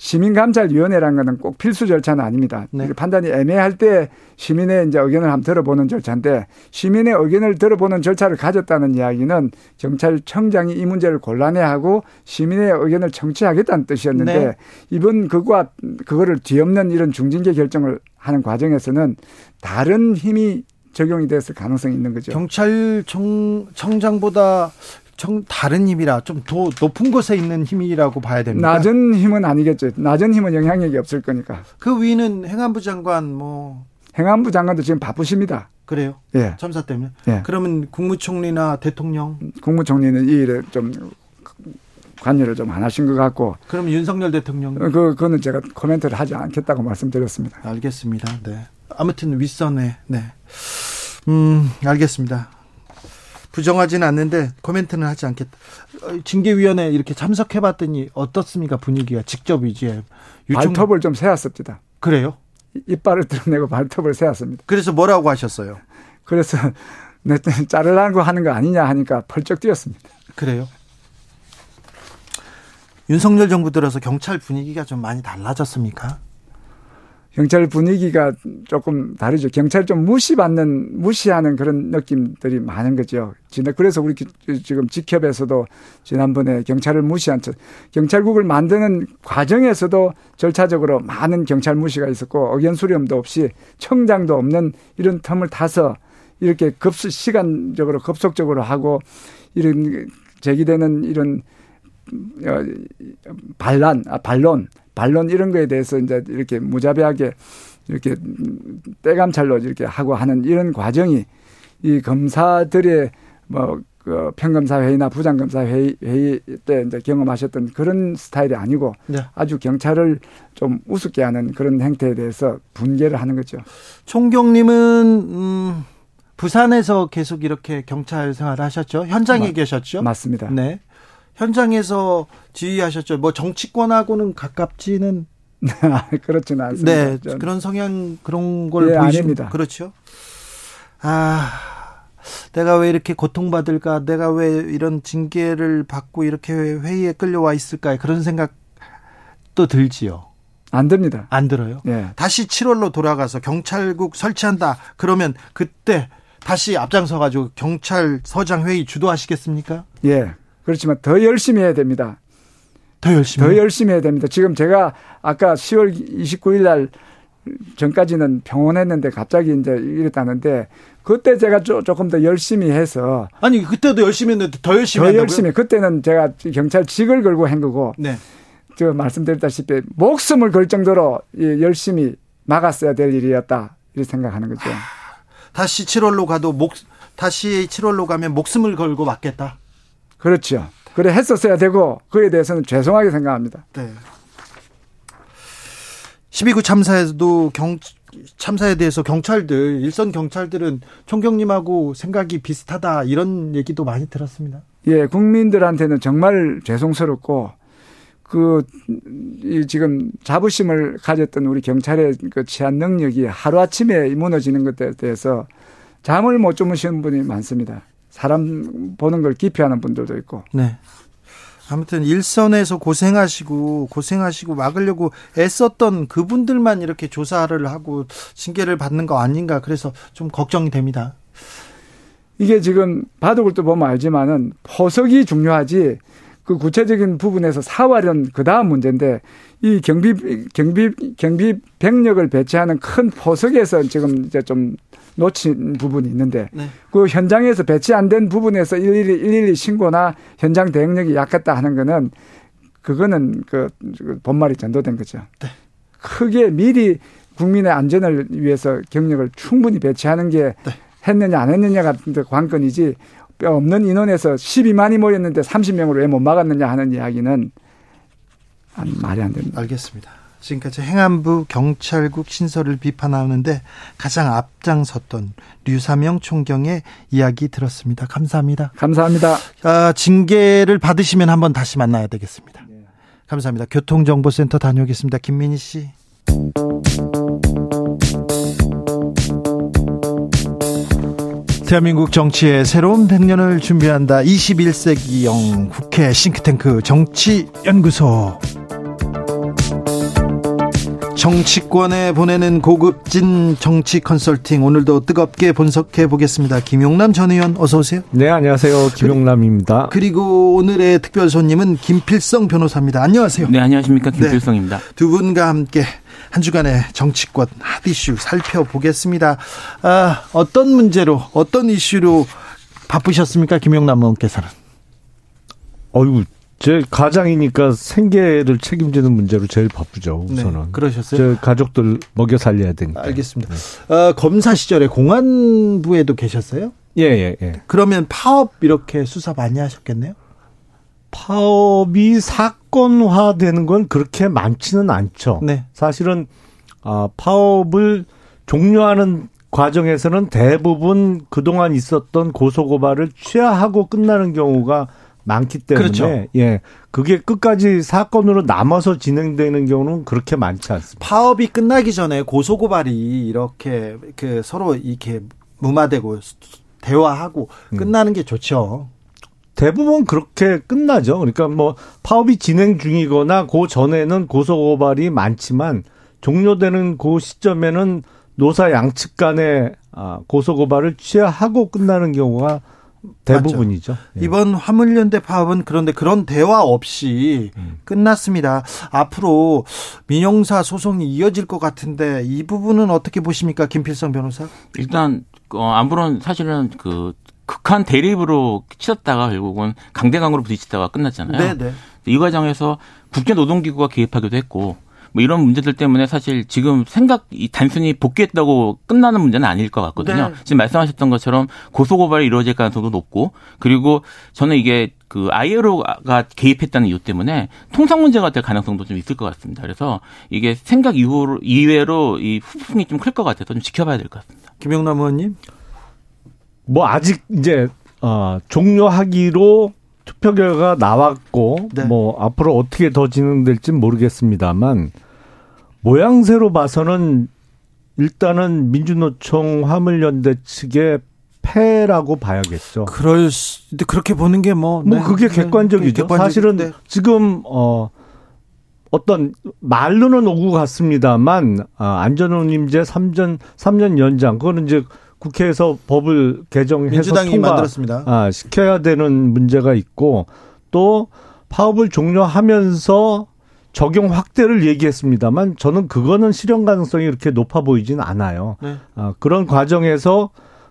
시민감찰위원회라는 것은 꼭 필수 절차는 아닙니다. 네. 판단이 애매할 때 시민의 이제 의견을 한번 들어보는 절차인데 시민의 의견을 들어보는 절차를 가졌다는 이야기는 경찰청장이 이 문제를 곤란해하고 시민의 의견을 청취하겠다는 뜻이었는데 네. 이번 그과 그거를 뒤엎는 이런 중징계 결정을 하는 과정에서는 다른 힘이 적용이 됐을 가능성이 있는 거죠. 경찰청 장보다 청, 다른 힘이라 좀 더 높은 곳에 있는 힘이라고 봐야 됩니다. 낮은 힘은 아니겠죠. 낮은 힘은 영향력이 없을 거니까. 그 위는 행안부 장관 뭐 행안부 장관도 지금 바쁘십니다. 그래요? 예. 참사 때문에. 예. 그러면 국무총리나 대통령 국무총리는 이 일에 좀 관여를 좀 안 하신 것 같고. 그럼 윤석열 대통령 그 그거는 제가 코멘트를 하지 않겠다고 말씀드렸습니다. 알겠습니다. 네. 아무튼 윗선에 네. 음, 알겠습니다. 부정하지는 않는데 코멘트는 하지 않겠다. 어, 징계위원회 이렇게 참석해봤더니 어떻습니까 분위기가 직접 이제 유충... 발톱을 좀 세웠습니다. 그래요? 이빨을 드러내고 발톱을 세웠습니다. 그래서 뭐라고 하셨어요? 그래서 내 자르라고 하는 거 아니냐 하니까 펄쩍 뛰었습니다. 그래요? 윤석열 정부 들어서 경찰 분위기가 좀 많이 달라졌습니까? 경찰 분위기가 조금 다르죠. 경찰 좀 무시받는, 무시하는 그런 느낌들이 많은 거죠. 그래서 우리 지금 직협에서도 지난번에 경찰을 무시한 척, 경찰국을 만드는 과정에서도 절차적으로 많은 경찰 무시가 있었고 의견 수렴도 없이 청장도 없는 이런 텀을 타서 이렇게 급수, 시간적으로 급속적으로 하고 이런 제기되는 이런 어, 반란, 아, 반론, 반론 이런 거에 대해서 이제 이렇게 무자비하게 이렇게 때감찰로 이렇게 하고 하는 이런 과정이 이 검사들의 뭐, 그 평검사 회의나 부장검사 회의, 회의 때 이제 경험하셨던 그런 스타일이 아니고 네. 아주 경찰을 좀 우습게 하는 그런 행태에 대해서 분개를 하는 거죠. 총경님은, 음, 부산에서 계속 이렇게 경찰 생활을 하셨죠? 현장에 마, 계셨죠? 맞습니다. 네. 현장에서 지휘하셨죠. 뭐 정치권하고는 가깝지는 그렇지는 않습니다. 네, 저는. 그런 성향 그런 걸 네, 보이시 니다 그렇죠. 아, 내가 왜 이렇게 고통받을까? 내가 왜 이런 징계를 받고 이렇게 회의에 끌려와 있을까? 그런 생각도 들지요. 안 듭니다. 안 들어요. 네. 다시 7월로 돌아가서 경찰국 설치한다. 그러면 그때 다시 앞장서 가지고 경찰서장 회의 주도하시겠습니까? 예. 그렇지만 더 열심히 해야 됩니다. 더 열심히 더 열심히 해야 됩니다. 지금 제가 아까 10월 29일 날 전까지는 병원했는데 갑자기 이제 이랬다는데 그때 제가 조 금 더 열심히 해서 아니 그때도 열심히 했는데 더 열심히 더 한다고요? 열심히 그때는 제가 경찰 직을 걸고 한 거고 네. 저 말씀드렸다시피 목숨을 걸 정도로 열심히 막았어야 될 일이었다 이렇게 생각하는 거죠. 다시 7월로 가도 목 다시 7월로 가면 목숨을 걸고 막겠다. 그렇죠. 그래 했었어야 되고 그에 대해서는 죄송하게 생각합니다. 네. 12구 참사에도 경 참사에 대해서 경찰들 일선 경찰들은 총경님하고 생각이 비슷하다 이런 얘기도 많이 들었습니다. 예, 국민들한테는 정말 죄송스럽고 그 이 지금 자부심을 가졌던 우리 경찰의 그 치안 능력이 하루 아침에 무너지는 것에 대해서 잠을 못 주무시는 분이 많습니다. 사람 보는 걸 기피하는 분들도 있고. 네. 아무튼 일선에서 고생하시고 고생하시고 막으려고 애썼던 그분들만 이렇게 조사를 하고 징계를 받는 거 아닌가 그래서 좀 걱정이 됩니다. 이게 지금 바둑을 또 보면 알지만은 포석이 중요하지 그 구체적인 부분에서 사활은 그 다음 문제인데 이 경비 경비 경비 병력을 배치하는 큰 포석에서 지금 이제 좀 놓친 부분이 있는데 네. 그 현장에서 배치 안 된 부분에서 일일이 일일이 신고나 현장 대응력이 약했다 하는 거는 그거는 그 본말이 전도된 거죠. 네. 크게 미리 국민의 안전을 위해서 경력을 충분히 배치하는 게 네. 했느냐 안 했느냐가 관건이지 뼈 없는 인원에서 12만이 모였는데 30명으로 왜 못 막았느냐 하는 이야기는 말이 안 됩니다. 알겠습니다. 지금까지 행안부 경찰국 신설을 비판하는데 가장 앞장섰던 류사명 총경의 이야기 들었습니다. 감사합니다. 감사합니다. 아, 징계를 받으시면 한번 다시 만나야 되겠습니다. 감사합니다. 교통정보센터 다녀오겠습니다. 김민희 씨. 대한민국 정치의 새로운 100년을 준비한다. 21세기형 국회 싱크탱크 정치연구소. 정치권에 보내는 고급진 정치 컨설팅 오늘도 뜨겁게 분석해 보겠습니다. 김용남 전 의원 어서 오세요. 네, 안녕하세요. 김용남입니다. 그리고 오늘의 특별 손님은 김필성 변호사입니다. 안녕하세요. 네, 안녕하십니까? 김필성입니다. 네, 두 분과 함께 한 주간의 정치권 핫 이슈 살펴보겠습니다. 아, 어떤 문제로 어떤 이슈로 바쁘셨습니까? 김용남 의원께서는. 어유 제 가장이니까 생계를 책임지는 문제로 제일 바쁘죠. 네, 우선은. 네, 그러셨어요? 제 가족들 먹여 살려야 되니까. 알겠습니다. 네. 어, 검사 시절에 공안부에도 계셨어요? 예, 예, 예. 그러면 파업 이렇게 수사 많이 하셨겠네요? 파업이 사건화되는 건 그렇게 많지는 않죠. 네. 사실은 아, 파업을 종료하는 과정에서는 대부분 그동안 있었던 고소고발을 취하하고 끝나는 경우가 많기 때문에 그렇죠. 예 그게 끝까지 사건으로 남아서 진행되는 경우는 그렇게 많지 않습니다. 파업이 끝나기 전에 고소 고발이 이렇게 그 서로 이렇게 무마되고 대화하고 음. 끝나는 게 좋죠. 대부분 그렇게 끝나죠. 그러니까 뭐 파업이 진행 중이거나 그 전에는 고소 고발이 많지만 종료되는 그 시점에는 노사 양측 간의 아, 고소 고발을 취하하고 끝나는 경우가 대부분이죠. 예. 이번 화물연대 파업은 그런데 그런 대화 없이 음. 끝났습니다. 앞으로 민영사 소송이 이어질 것 같은데 이 부분은 어떻게 보십니까, 김필성 변호사? 일단 어, 아무런 사실은 그 극한 대립으로 치렀다가 결국은 강대강으로 부딪히다가 끝났잖아요. 네네. 네. 이 과정에서 국제노동기구가 개입하기도 했고 뭐 이런 문제들 때문에 사실 지금 생각 이 단순히 복귀했다고 끝나는 문제는 아닐 것 같거든요. 네. 지금 말씀하셨던 것처럼 고소 고발이 이루어질 가능성도 높고 그리고 저는 이게 그 아이에로가 개입했다는 이유 때문에 통상 문제가 될 가능성도 좀 있을 것 같습니다. 그래서 이게 생각 이후로 이외로 이 후폭풍이 좀 클 것 같아서 좀 지켜봐야 될 것 같습니다. 김영남 의원님. 뭐 아직 이제 어 종료하기로 투표 결과가 나왔고 네. 뭐 앞으로 어떻게 더 진행될지 모르겠습니다만 모양새로 봐서는 일단은 민주노총 화물연대 측의 패라고 봐야겠죠. 그럴 수, 그렇게 보는 게 뭐. 뭐 네. 그게 객관적이죠. 객관적, 사실은 네. 지금, 어, 어떤 말로는 오고 갔습니다만 아, 안전운임제 3전 3년 연장 그거는 이제 국회에서 법을 개정해서 민주당이 통과 만들었습니다. 아, 시켜야 되는 문제가 있고 또 파업을 종료하면서 적용 확대를 얘기했습니다만 저는 그거는 실현 가능성이 이렇게 높아 보이지는 않아요. 네. 아, 그런 과정에서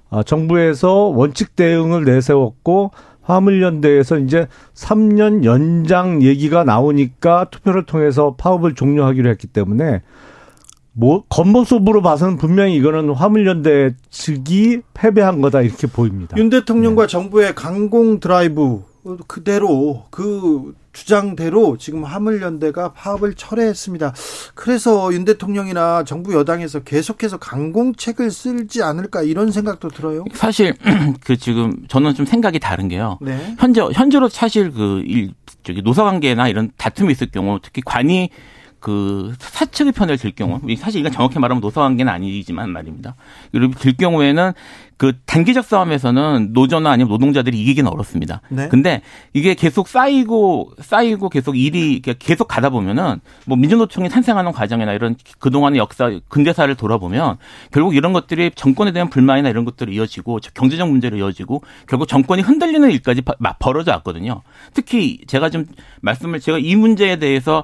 아, 정부에서 원칙 대응을 내세웠고 화물연대에서 이제 3년 연장 얘기가 나오니까 투표를 통해서 파업을 종료하기로 했기 때문에 뭐 겉모습으로 봐서는 분명히 이거는 화물연대 측이 패배한 거다 이렇게 보입니다. 윤 대통령과 네. 정부의 강공 드라이브 그대로 그 주장대로 지금 화물연대가 파업을 철회했습니다. 그래서 윤 대통령이나 정부 여당에서 계속해서 강공책을 쓸지 않을까 이런 생각도 들어요. 사실 그 지금 저는 좀 생각이 다른 게요. 네. 현재 현재로 사실 그 일, 저기 노사 관계나 이런 다툼이 있을 경우 특히 관이 그 사측의 편을 들 경우 사실 이건 정확히 말하면 노사관계는 아니지만 말입니다. 그리고 들 경우에는 그 단기적 싸움에서는 노조나 아니면 노동자들이 이기기는 어렵습니다. 네. 근데 이게 계속 쌓이고 쌓이고 계속 일이 계속 가다 보면은 뭐 민주노총이 탄생하는 과정이나 이런 그동안의 역사 근대사를 돌아보면 결국 이런 것들이 정권에 대한 불만이나 이런 것들이 이어지고 경제적 문제로 이어지고 결국 정권이 흔들리는 일까지 벌어져 왔거든요. 특히 제가 좀 말씀을 제가 이 문제에 대해서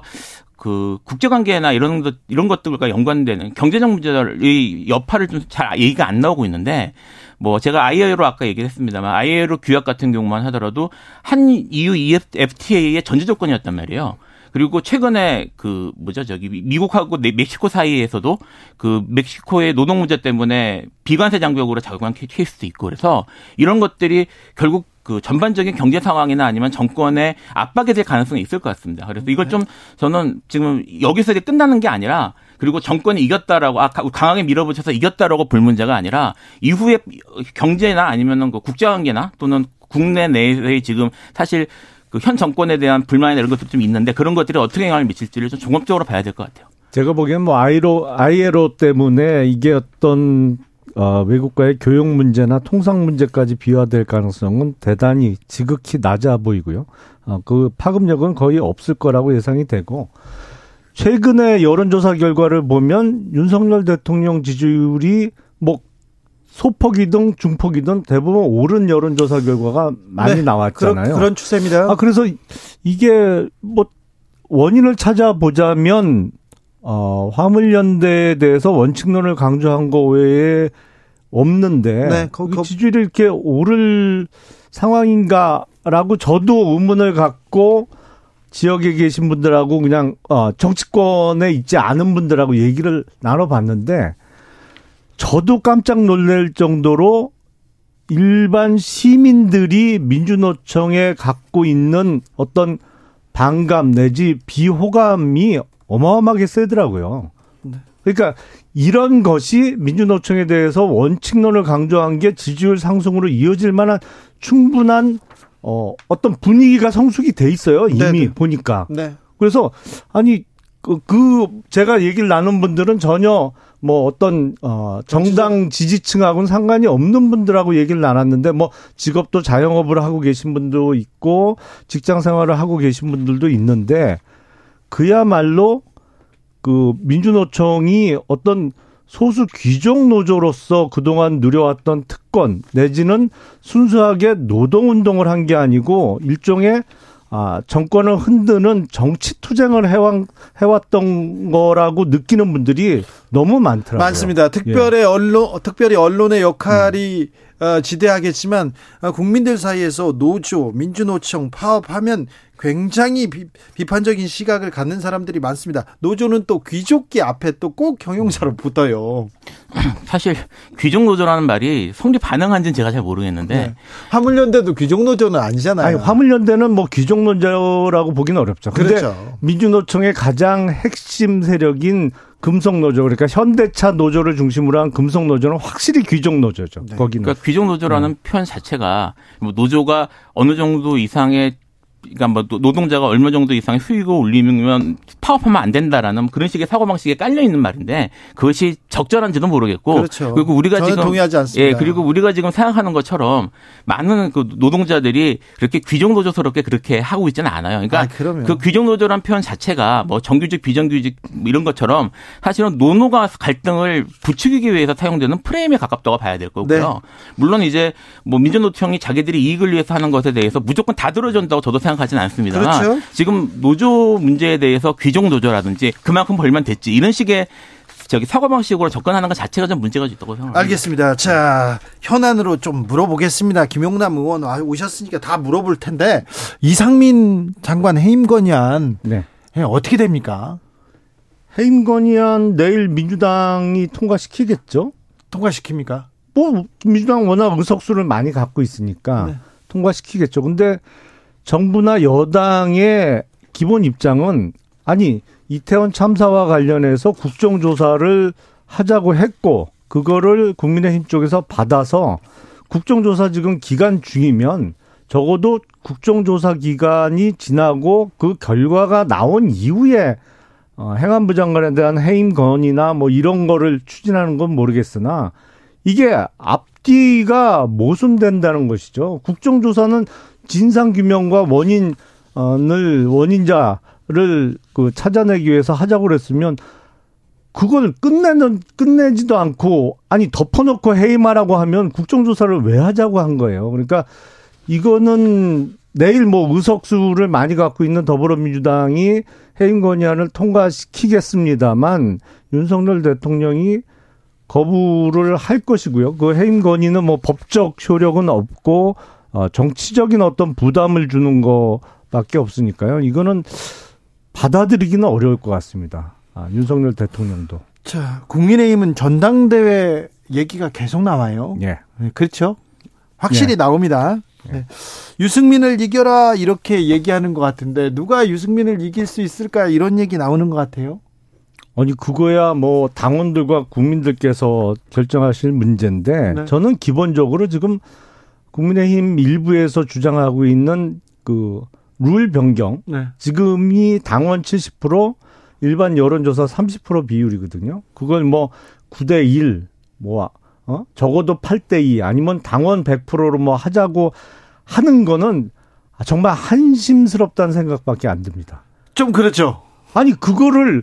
그 국제관계나 이런 것 이런 것들과 연관되는 경제적 문제의 여파를 좀 잘 얘기가 안 나오고 있는데 뭐 제가 IAEA로 아까 얘기했습니다만 IAEA 규약 같은 경우만 하더라도 한 EU FTA의 전제 조건이었단 말이에요. 그리고 최근에 그 뭐죠 저기 미국하고 멕시코 사이에서도 그 멕시코의 노동 문제 때문에 비관세 장벽으로 작용한 케이스도 있고 그래서 이런 것들이 결국 그 전반적인 경제 상황이나 아니면 정권의 압박이 될 가능성이 있을 것 같습니다. 그래서 이걸 좀 저는 지금 여기서 이제 끝나는 게 아니라 그리고 정권이 이겼다라고 아 강하게 밀어붙여서 이겼다라고 볼 문제가 아니라 이후에 경제나 아니면은 그 국제관계나 또는 국내 내의 지금 사실 그 현 정권에 대한 불만이나 이런 것도 좀 있는데 그런 것들이 어떻게 영향을 미칠지를 좀 종합적으로 봐야 될 것 같아요. 제가 보기엔 뭐 아이로 아이에로 때문에 이게 어떤 어, 외국과의 교역 문제나 통상 문제까지 비화될 가능성은 대단히 지극히 낮아 보이고요. 어, 그 파급력은 거의 없을 거라고 예상이 되고 최근의 여론조사 결과를 보면 윤석열 대통령 지지율이 뭐 소폭이든 중폭이든 대부분 오른 여론조사 결과가 많이 네, 나왔잖아요. 그런, 그런 추세입니다. 아 그래서 이게 뭐 원인을 찾아보자면 어, 화물연대에 대해서 원칙론을 강조한 거 외에 없는데 네, 거, 거. 지지율이 이렇게 오를 상황인가라고 저도 의문을 갖고 지역에 계신 분들하고 그냥 어 정치권에 있지 않은 분들하고 얘기를 나눠봤는데 저도 깜짝 놀랄 정도로 일반 시민들이 민주노총에 갖고 있는 어떤 반감 내지 비호감이 어마어마하게 세더라고요. 네. 그러니까 이런 것이 민주노총에 대해서 원칙론을 강조한 게 지지율 상승으로 이어질 만한 충분한 어 어떤 분위기가 성숙이 돼 있어요. 이미 네네. 네. 보니까. 네. 그래서 아니 그, 그 제가 얘기를 나눈 분들은 전혀 뭐 어떤 어 정당 지지층하고는 상관이 없는 분들하고 얘기를 나눴는데 뭐 직업도 자영업을 하고 계신 분도 있고 직장 생활을 하고 계신 분들도 있는데 그야말로 그 민주노총이 어떤 소수 귀족 노조로서 그동안 누려왔던 특권 내지는 순수하게 노동 운동을 한 게 아니고 일종의 아, 정권을 흔드는 정치 투쟁을 해왔, 해왔던 거라고 느끼는 분들이 너무 많더라고요. 많습니다. 특별히 예. 언론, 특별히 언론의 역할이 음. 어, 지대하겠지만 어, 국민들 사이에서 노조, 민주노총 파업하면 굉장히 비, 판적인 시각을 갖는 사람들이 많습니다. 노조는 또 귀족기 앞에 또 꼭 경영사로 붙어요. 사실 귀족 노조라는 말이 성립 반응한지는 제가 잘 모르겠는데 네. 화물연대도 귀족 노조는 아니잖아요. 아니, 화물연대는 뭐 귀족 노조라고 보기는 어렵죠. 근데 그렇죠. 민주노총의 가장 핵심 세력인 금속 노조 그러니까 현대차 노조를 중심으로 한 금속 노조는 확실히 귀족 노조죠. 네. 거기는. 그러니까 귀족 노조라는 음. 표현 자체가 뭐 노조가 어느 정도 이상의 그러니까 뭐 노동자가 얼마 정도 이상의 수익을 올리면 파업하면 안 된다라는 그런 식의 사고 방식에 깔려 있는 말인데 그것이 적절한지도 모르겠고 그렇죠. 그리고 우리가 지금 동의하지 않습니다. 예 그리고 우리가 지금 생각하는 것처럼 많은 그 노동자들이 그렇게 귀족 노조스럽게 그렇게 하고 있지는 않아요. 그러니까 아, 그 귀족 노조란 표현 자체가 뭐 정규직 비정규직 뭐 이런 것처럼 사실은 노노가 갈등을 부추기기 위해서 사용되는 프레임에 가깝다고 봐야 될 거고요. 네. 물론 이제 뭐 민주노총이 자기들이 이익을 위해서 하는 것에 대해서 무조건 다 들어준다고 저도 생각. 생각하지는 않습니다만 그렇죠? 지금 노조 문제에 대해서 귀족 노조라든지 그만큼 벌면 됐지 이런 식의 저기 사고 방식으로 접근하는 것 자체가 좀 문제가 있다고 생각합니다. 알겠습니다. 자 현안으로 좀 물어보겠습니다. 김용남 의원 오셨으니까 다 물어볼 텐데 이상민 장관 해임 건의안 네. 예, 어떻게 됩니까? 해임 건의안 내일 민주당이 통과시키겠죠? 통과시킵니까? 뭐 민주당 워낙 의석수를 많이 갖고 있으니까 네. 통과시키겠죠. 근데 정부나 여당의 기본 입장은 아니 이태원 참사와 관련해서 국정조사를 하자고 했고 그거를 국민의힘 쪽에서 받아서 국정조사 지금 기간 중이면 적어도 국정조사 기간이 지나고 그 결과가 나온 이후에 어, 행안부 장관에 대한 해임 건이나 뭐 이런 거를 추진하는 건 모르겠으나 이게 앞뒤가 모순된다는 것이죠. 국정조사는 진상 규명과 원인을 원인자를 그 찾아내기 위해서 하자고 그랬으면 그걸 끝내는 끝내지도 않고 아니 덮어놓고 해임하라고 하면 국정조사를 왜 하자고 한 거예요. 그러니까 이거는 내일 뭐 의석수를 많이 갖고 있는 더불어민주당이 해임 건의안을 통과시키겠습니다만 윤석열 대통령이 거부를 할 것이고요. 그 해임 건의는 뭐 법적 효력은 없고 어, 정치적인 어떤 부담을 주는 거밖에 없으니까요. 이거는 받아들이기는 어려울 것 같습니다. 아, 윤석열 대통령도. 자, 국민의힘은 전당대회 얘기가 계속 나와요. 예. 네, 그렇죠. 확실히 예. 나옵니다. 예. 네. 유승민을 이겨라 이렇게 얘기하는 것 같은데 누가 유승민을 이길 수 있을까 이런 얘기 나오는 것 같아요. 아니 그거야 뭐 당원들과 국민들께서 결정하실 문제인데 네. 저는 기본적으로 지금 국민의힘 일부에서 주장하고 있는 그 룰 변경. 네. 지금이 당원 70% 일반 여론조사 30% 비율이거든요. 그걸 뭐 9대 1, 뭐, 어? 적어도 8대 2 아니면 당원 100%로 뭐 하자고 하는 거는 정말 한심스럽다는 생각밖에 안 듭니다. 좀 그렇죠. 아니, 그거를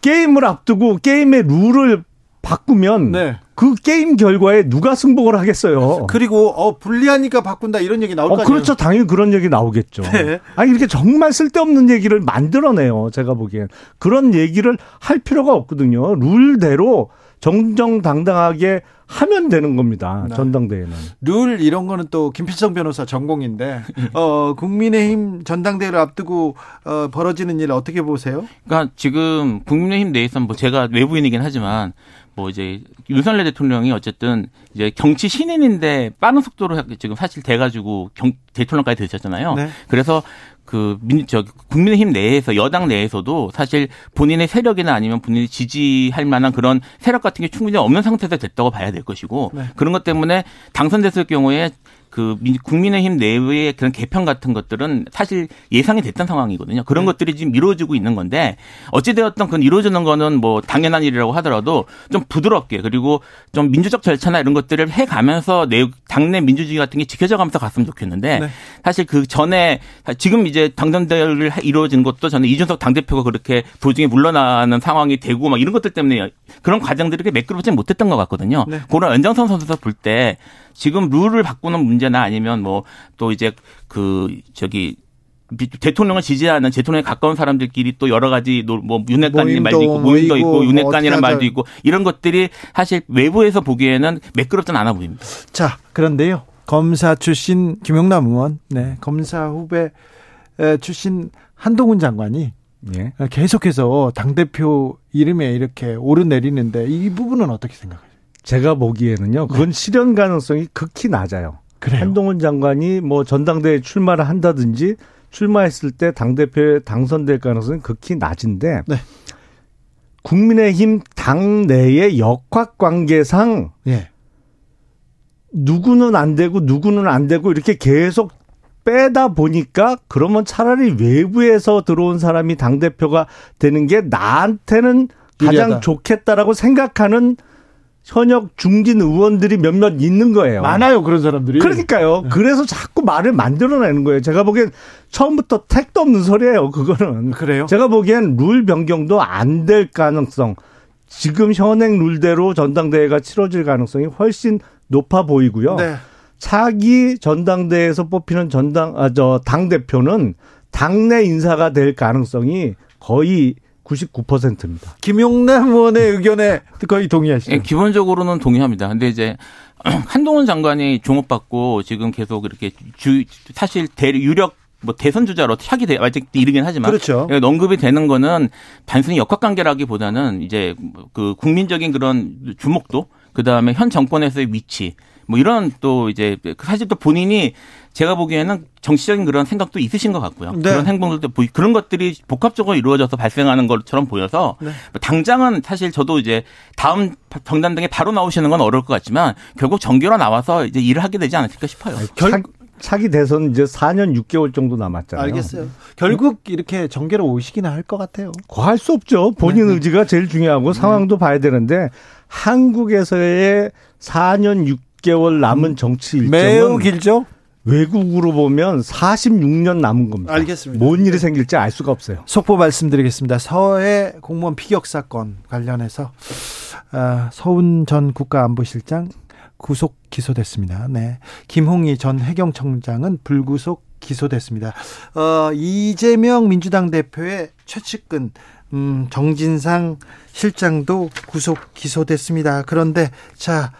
게임을 앞두고 게임의 룰을 바꾸면 네. 그 게임 결과에 누가 승복을 하겠어요. 그리고 어 불리하니까 바꾼다 이런 얘기 나올 어, 거 아니에요. 그렇죠. 당연히 그런 얘기 나오겠죠. 네. 아니 이렇게 정말 쓸데없는 얘기를 만들어내요. 제가 보기엔 그런 얘기를 할 필요가 없거든요. 룰대로 정정당당하게 하면 되는 겁니다. 네. 전당대회는. 룰 이런 거는 또 김필성 변호사 전공인데 어 국민의힘 전당대회를 앞두고 어 벌어지는 일 어떻게 보세요? 그러니까 지금 국민의힘 내에서 뭐 제가 외부인이긴 하지만 뭐 이제 윤석열 대통령이 어쨌든 이제 정치 신인인데 빠른 속도로 지금 사실 돼가지고 경, 대통령까지 되셨잖아요. 네. 그래서 그 민, 저, 국민의힘 내에서, 여당 내에서도 사실 본인의 세력이나 아니면 본인이 지지할 만한 그런 세력 같은 게 충분히 없는 상태에서 됐다고 봐야 될 것이고, 네. 그런 것 때문에 당선됐을 경우에 그 국민의힘 내부의 그런 개편 같은 것들은 사실 예상이 됐던 상황이거든요. 그런 네. 것들이 지금 이루어지고 있는 건데 어찌되었던 그건 이루어지는 거는 뭐 당연한 일이라고 하더라도 좀 부드럽게 그리고 좀 민주적 절차나 이런 것들을 해가면서 내 당내 민주주의 같은 게 지켜져 가면서 갔으면 좋겠는데 네. 사실 그 전에 지금 이제 당선대회를 이루어진 것도 저는 이준석 당대표가 그렇게 도중에 물러나는 상황이 되고 막 이런 것들 때문에 그런 과정들이 매끄럽지 못했던 것 같거든요. 네. 그런 연장선 선수에서 볼 때 지금 룰을 바꾸는 문제 나 아니면 뭐 또 이제 그 저기 대통령을 지지하는 대통령에 가까운 사람들끼리 또 여러 가지 뭐 윤핵관이라는 말도 있고 모임도 있고 뭐 윤핵관이라는 말도 있고 이런 것들이 사실 외부에서 보기에는 매끄럽진 않아 보입니다. 자 그런데요 검사 출신 김영남 의원, 네 검사 후배 출신 한동훈 장관이 예. 계속해서 당 대표 이름에 이렇게 오르내리는데 이 부분은 어떻게 생각하세요? 제가 보기에는요. 그건 네. 실현 가능성이 극히 낮아요. 그래요? 한동훈 장관이 뭐 전당대회 출마를 한다든지 출마했을 때 당대표에 당선될 가능성이 극히 낮은데 네. 국민의힘 당 내의 역학 관계상 예. 누구는 안 되고 누구는 안 되고 이렇게 계속 빼다 보니까 그러면 차라리 외부에서 들어온 사람이 당 대표가 되는 게 나한테는 가장 유리하다. 좋겠다라고 생각하는 현역 중진 의원들이 몇몇 있는 거예요. 많아요, 그런 사람들이. 그러니까요. 네. 그래서 자꾸 말을 만들어내는 거예요. 제가 보기엔 처음부터 택도 없는 소리예요, 그거는. 그래요? 제가 보기엔 룰 변경도 안 될 가능성, 지금 현행 룰대로 전당대회가 치러질 가능성이 훨씬 높아 보이고요. 네. 차기 전당대회에서 뽑히는 전당, 아, 저, 당대표는 당내 인사가 될 가능성이 거의 99%입니다. 김용남 의원의 의견에 거의 동의하시죠? 예, 기본적으로는 동의합니다. 근데 이제 한동훈 장관이 종업받고 지금 계속 이렇게 주 사실 대 유력 뭐 대선 주자로 차기 돼 아직 이르긴 하지만 그렇죠. 예, 언급이 되는 거는 단순히 역학 관계라기보다는 이제 그 국민적인 그런 주목도 그 다음에 현 정권에서의 위치 뭐 이런 또 이제 사실 또 본인이 제가 보기에는 정치적인 그런 생각도 있으신 것 같고요. 네. 그런 행동들도 보이 그런 것들이 복합적으로 이루어져서 발생하는 것처럼 보여서 네. 뭐 당장은 사실 저도 이제 다음 정당 등에 바로 나오시는 건 어려울 것 같지만 결국 정규로 나와서 이제 일을 하게 되지 않을까 싶어요. 결, 차기 대선 이제 4년 6개월 정도 남았잖아요. 알겠어요. 결국 이렇게 정계로 오시기는 할 것 같아요. 할수 없죠. 본인 네. 의지가 제일 중요하고 네. 상황도 봐야 되는데 한국에서의 4년 6개월 남은 음. 정치 일정은 매우 길죠. 외국으로 보면 46년 남은 겁니다. 알겠습니다. 뭔 일이 생길지 알 수가 없어요. 속보 말씀드리겠습니다. 서해 공무원 피격 사건 관련해서 아, 서훈 전 국가안보실장 구속 기소됐습니다. 네. 김홍희 전 해경청장은 불구속 기소됐습니다. 어, 이재명 민주당 대표의 최측근 음, 정진상 실장도 구속 기소됐습니다. 그런데 자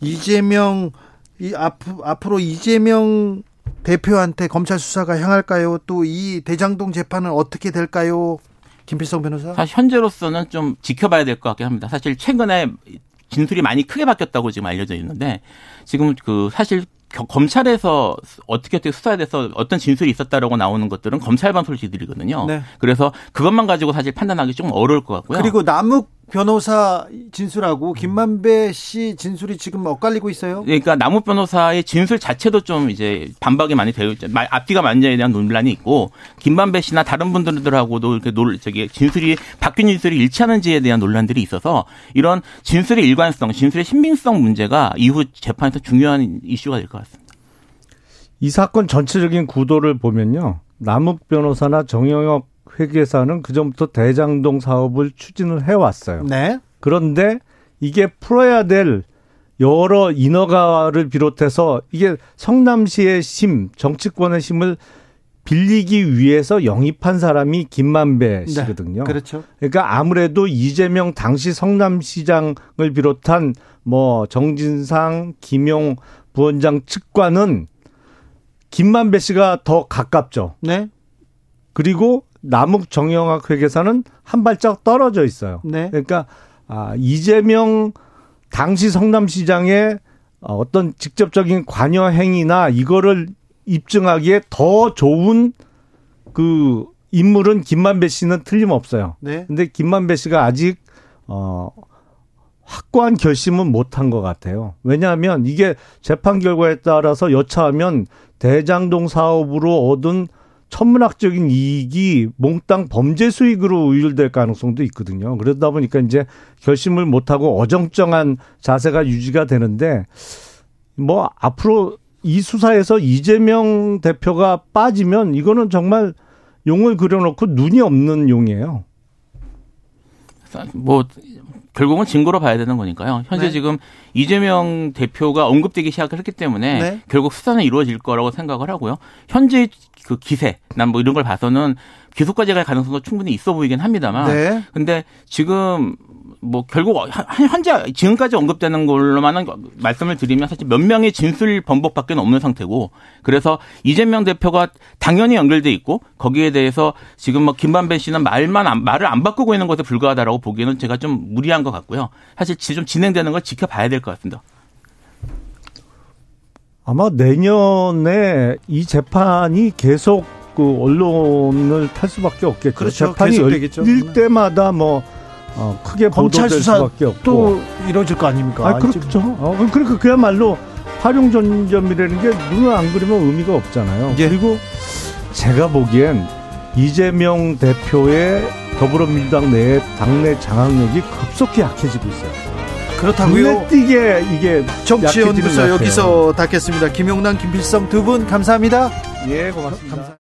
이재명 이 앞, 앞으로 이재명 대표한테 검찰 수사가 향할까요? 또 이 대장동 재판은 어떻게 될까요? 김필성 변호사. 사실 현재로서는 좀 지켜봐야 될 것 같긴 합니다. 사실 최근에 진술이 많이 크게 바뀌었다고 지금 알려져 있는데 지금 그 사실 검찰에서 어떻게 어떻게 수사에 대해서 어떤 진술이 있었다라고 나오는 것들은 검찰반 솔직들이거든요. 네. 그래서 그것만 가지고 사실 판단하기 좀 어려울 것 같고요. 그리고 남욱 변호사 진술하고 김만배 씨 진술이 지금 엇갈리고 있어요. 그러니까 남욱 변호사의 진술 자체도 좀 이제 반박이 많이 되어 있죠. 앞뒤가 맞냐에 대한 논란이 있고 김만배 씨나 다른 분들하고도 이렇게 논 저기 진술이 바뀐 진술이 일치하는지에 대한 논란들이 있어서 이런 진술의 일관성, 진술의 신빙성 문제가 이후 재판에서 중요한 이슈가 될 것 같습니다. 이 사건 전체적인 구도를 보면요. 남욱 변호사나 정영혁 회계사는 그전부터 대장동 사업을 추진을 해왔어요. 네. 그런데 이게 풀어야 될 여러 인허가를 비롯해서 이게 성남시의 심, 정치권의 심을 빌리기 위해서 영입한 사람이 김만배 네. 씨거든요. 네, 그렇죠. 그러니까 아무래도 이재명 당시 성남시장을 비롯한 뭐 정진상, 김용 부원장 측과는 김만배 씨가 더 가깝죠. 네. 그리고 남욱 정영학 회계사는 한 발짝 떨어져 있어요. 네. 그러니까 아, 이재명 당시 성남시장의 어떤 직접적인 관여 행위나 이거를 입증하기에 더 좋은 그 인물은 김만배 씨는 틀림없어요. 네. 근데 김만배 씨가 아직 어 확고한 결심은 못한 것 같아요. 왜냐하면 이게 재판 결과에 따라서 여차하면 대장동 사업으로 얻은 천문학적인 이익이 몽땅 범죄 수익으로 우율될 가능성도 있거든요. 그러다 보니까 이제 결심을 못하고 어정쩡한 자세가 유지가 되는데 뭐 앞으로 이 수사에서 이재명 대표가 빠지면 이거는 정말 용을 그려놓고 눈이 없는 용이에요. 뭐 결국은 증거로 봐야 되는 거니까요. 현재 네. 지금 이재명 대표가 언급되기 시작을 했기 때문에 네. 결국 수사는 이루어질 거라고 생각을 하고요. 현재 그 기세, 난 뭐 이런 걸 봐서는 기소까지 갈 가능성도 충분히 있어 보이긴 합니다만. 네. 근데 지금 뭐 결국 현재 지금까지 언급되는 걸로만은 말씀을 드리면 사실 몇 명의 진술 번복밖에 없는 상태고 그래서 이재명 대표가 당연히 연결돼 있고 거기에 대해서 지금 뭐 김만배 씨는 말만 안, 말을 안 바꾸고 있는 것에 불과하다라고 보기에는 제가 좀 무리한 것 같고요. 사실 좀 진행되는 걸 지켜봐야 될 것 같습니다. 아마 내년에 이 재판이 계속 그 언론을 탈 수밖에 없겠죠. 그렇죠. 재판이 열릴 때마다 뭐 어, 크게 검찰 수사 수밖에 없고 또 이뤄질 거 아닙니까? 아, 그렇죠. 어, 그러니까 그야말로 활용 전점이라는 게 눈을 안 그리면 의미가 없잖아요. 예. 그리고 제가 보기엔 이재명 대표의 더불어민주당 내 당내 장악력이 급속히 약해지고 있어요. 그렇다고요. 눈에 띄게 이게 정치연구소 여기서 닫겠습니다. 김용남, 김필성 두 분 감사합니다. 예, 고맙습니다. 감사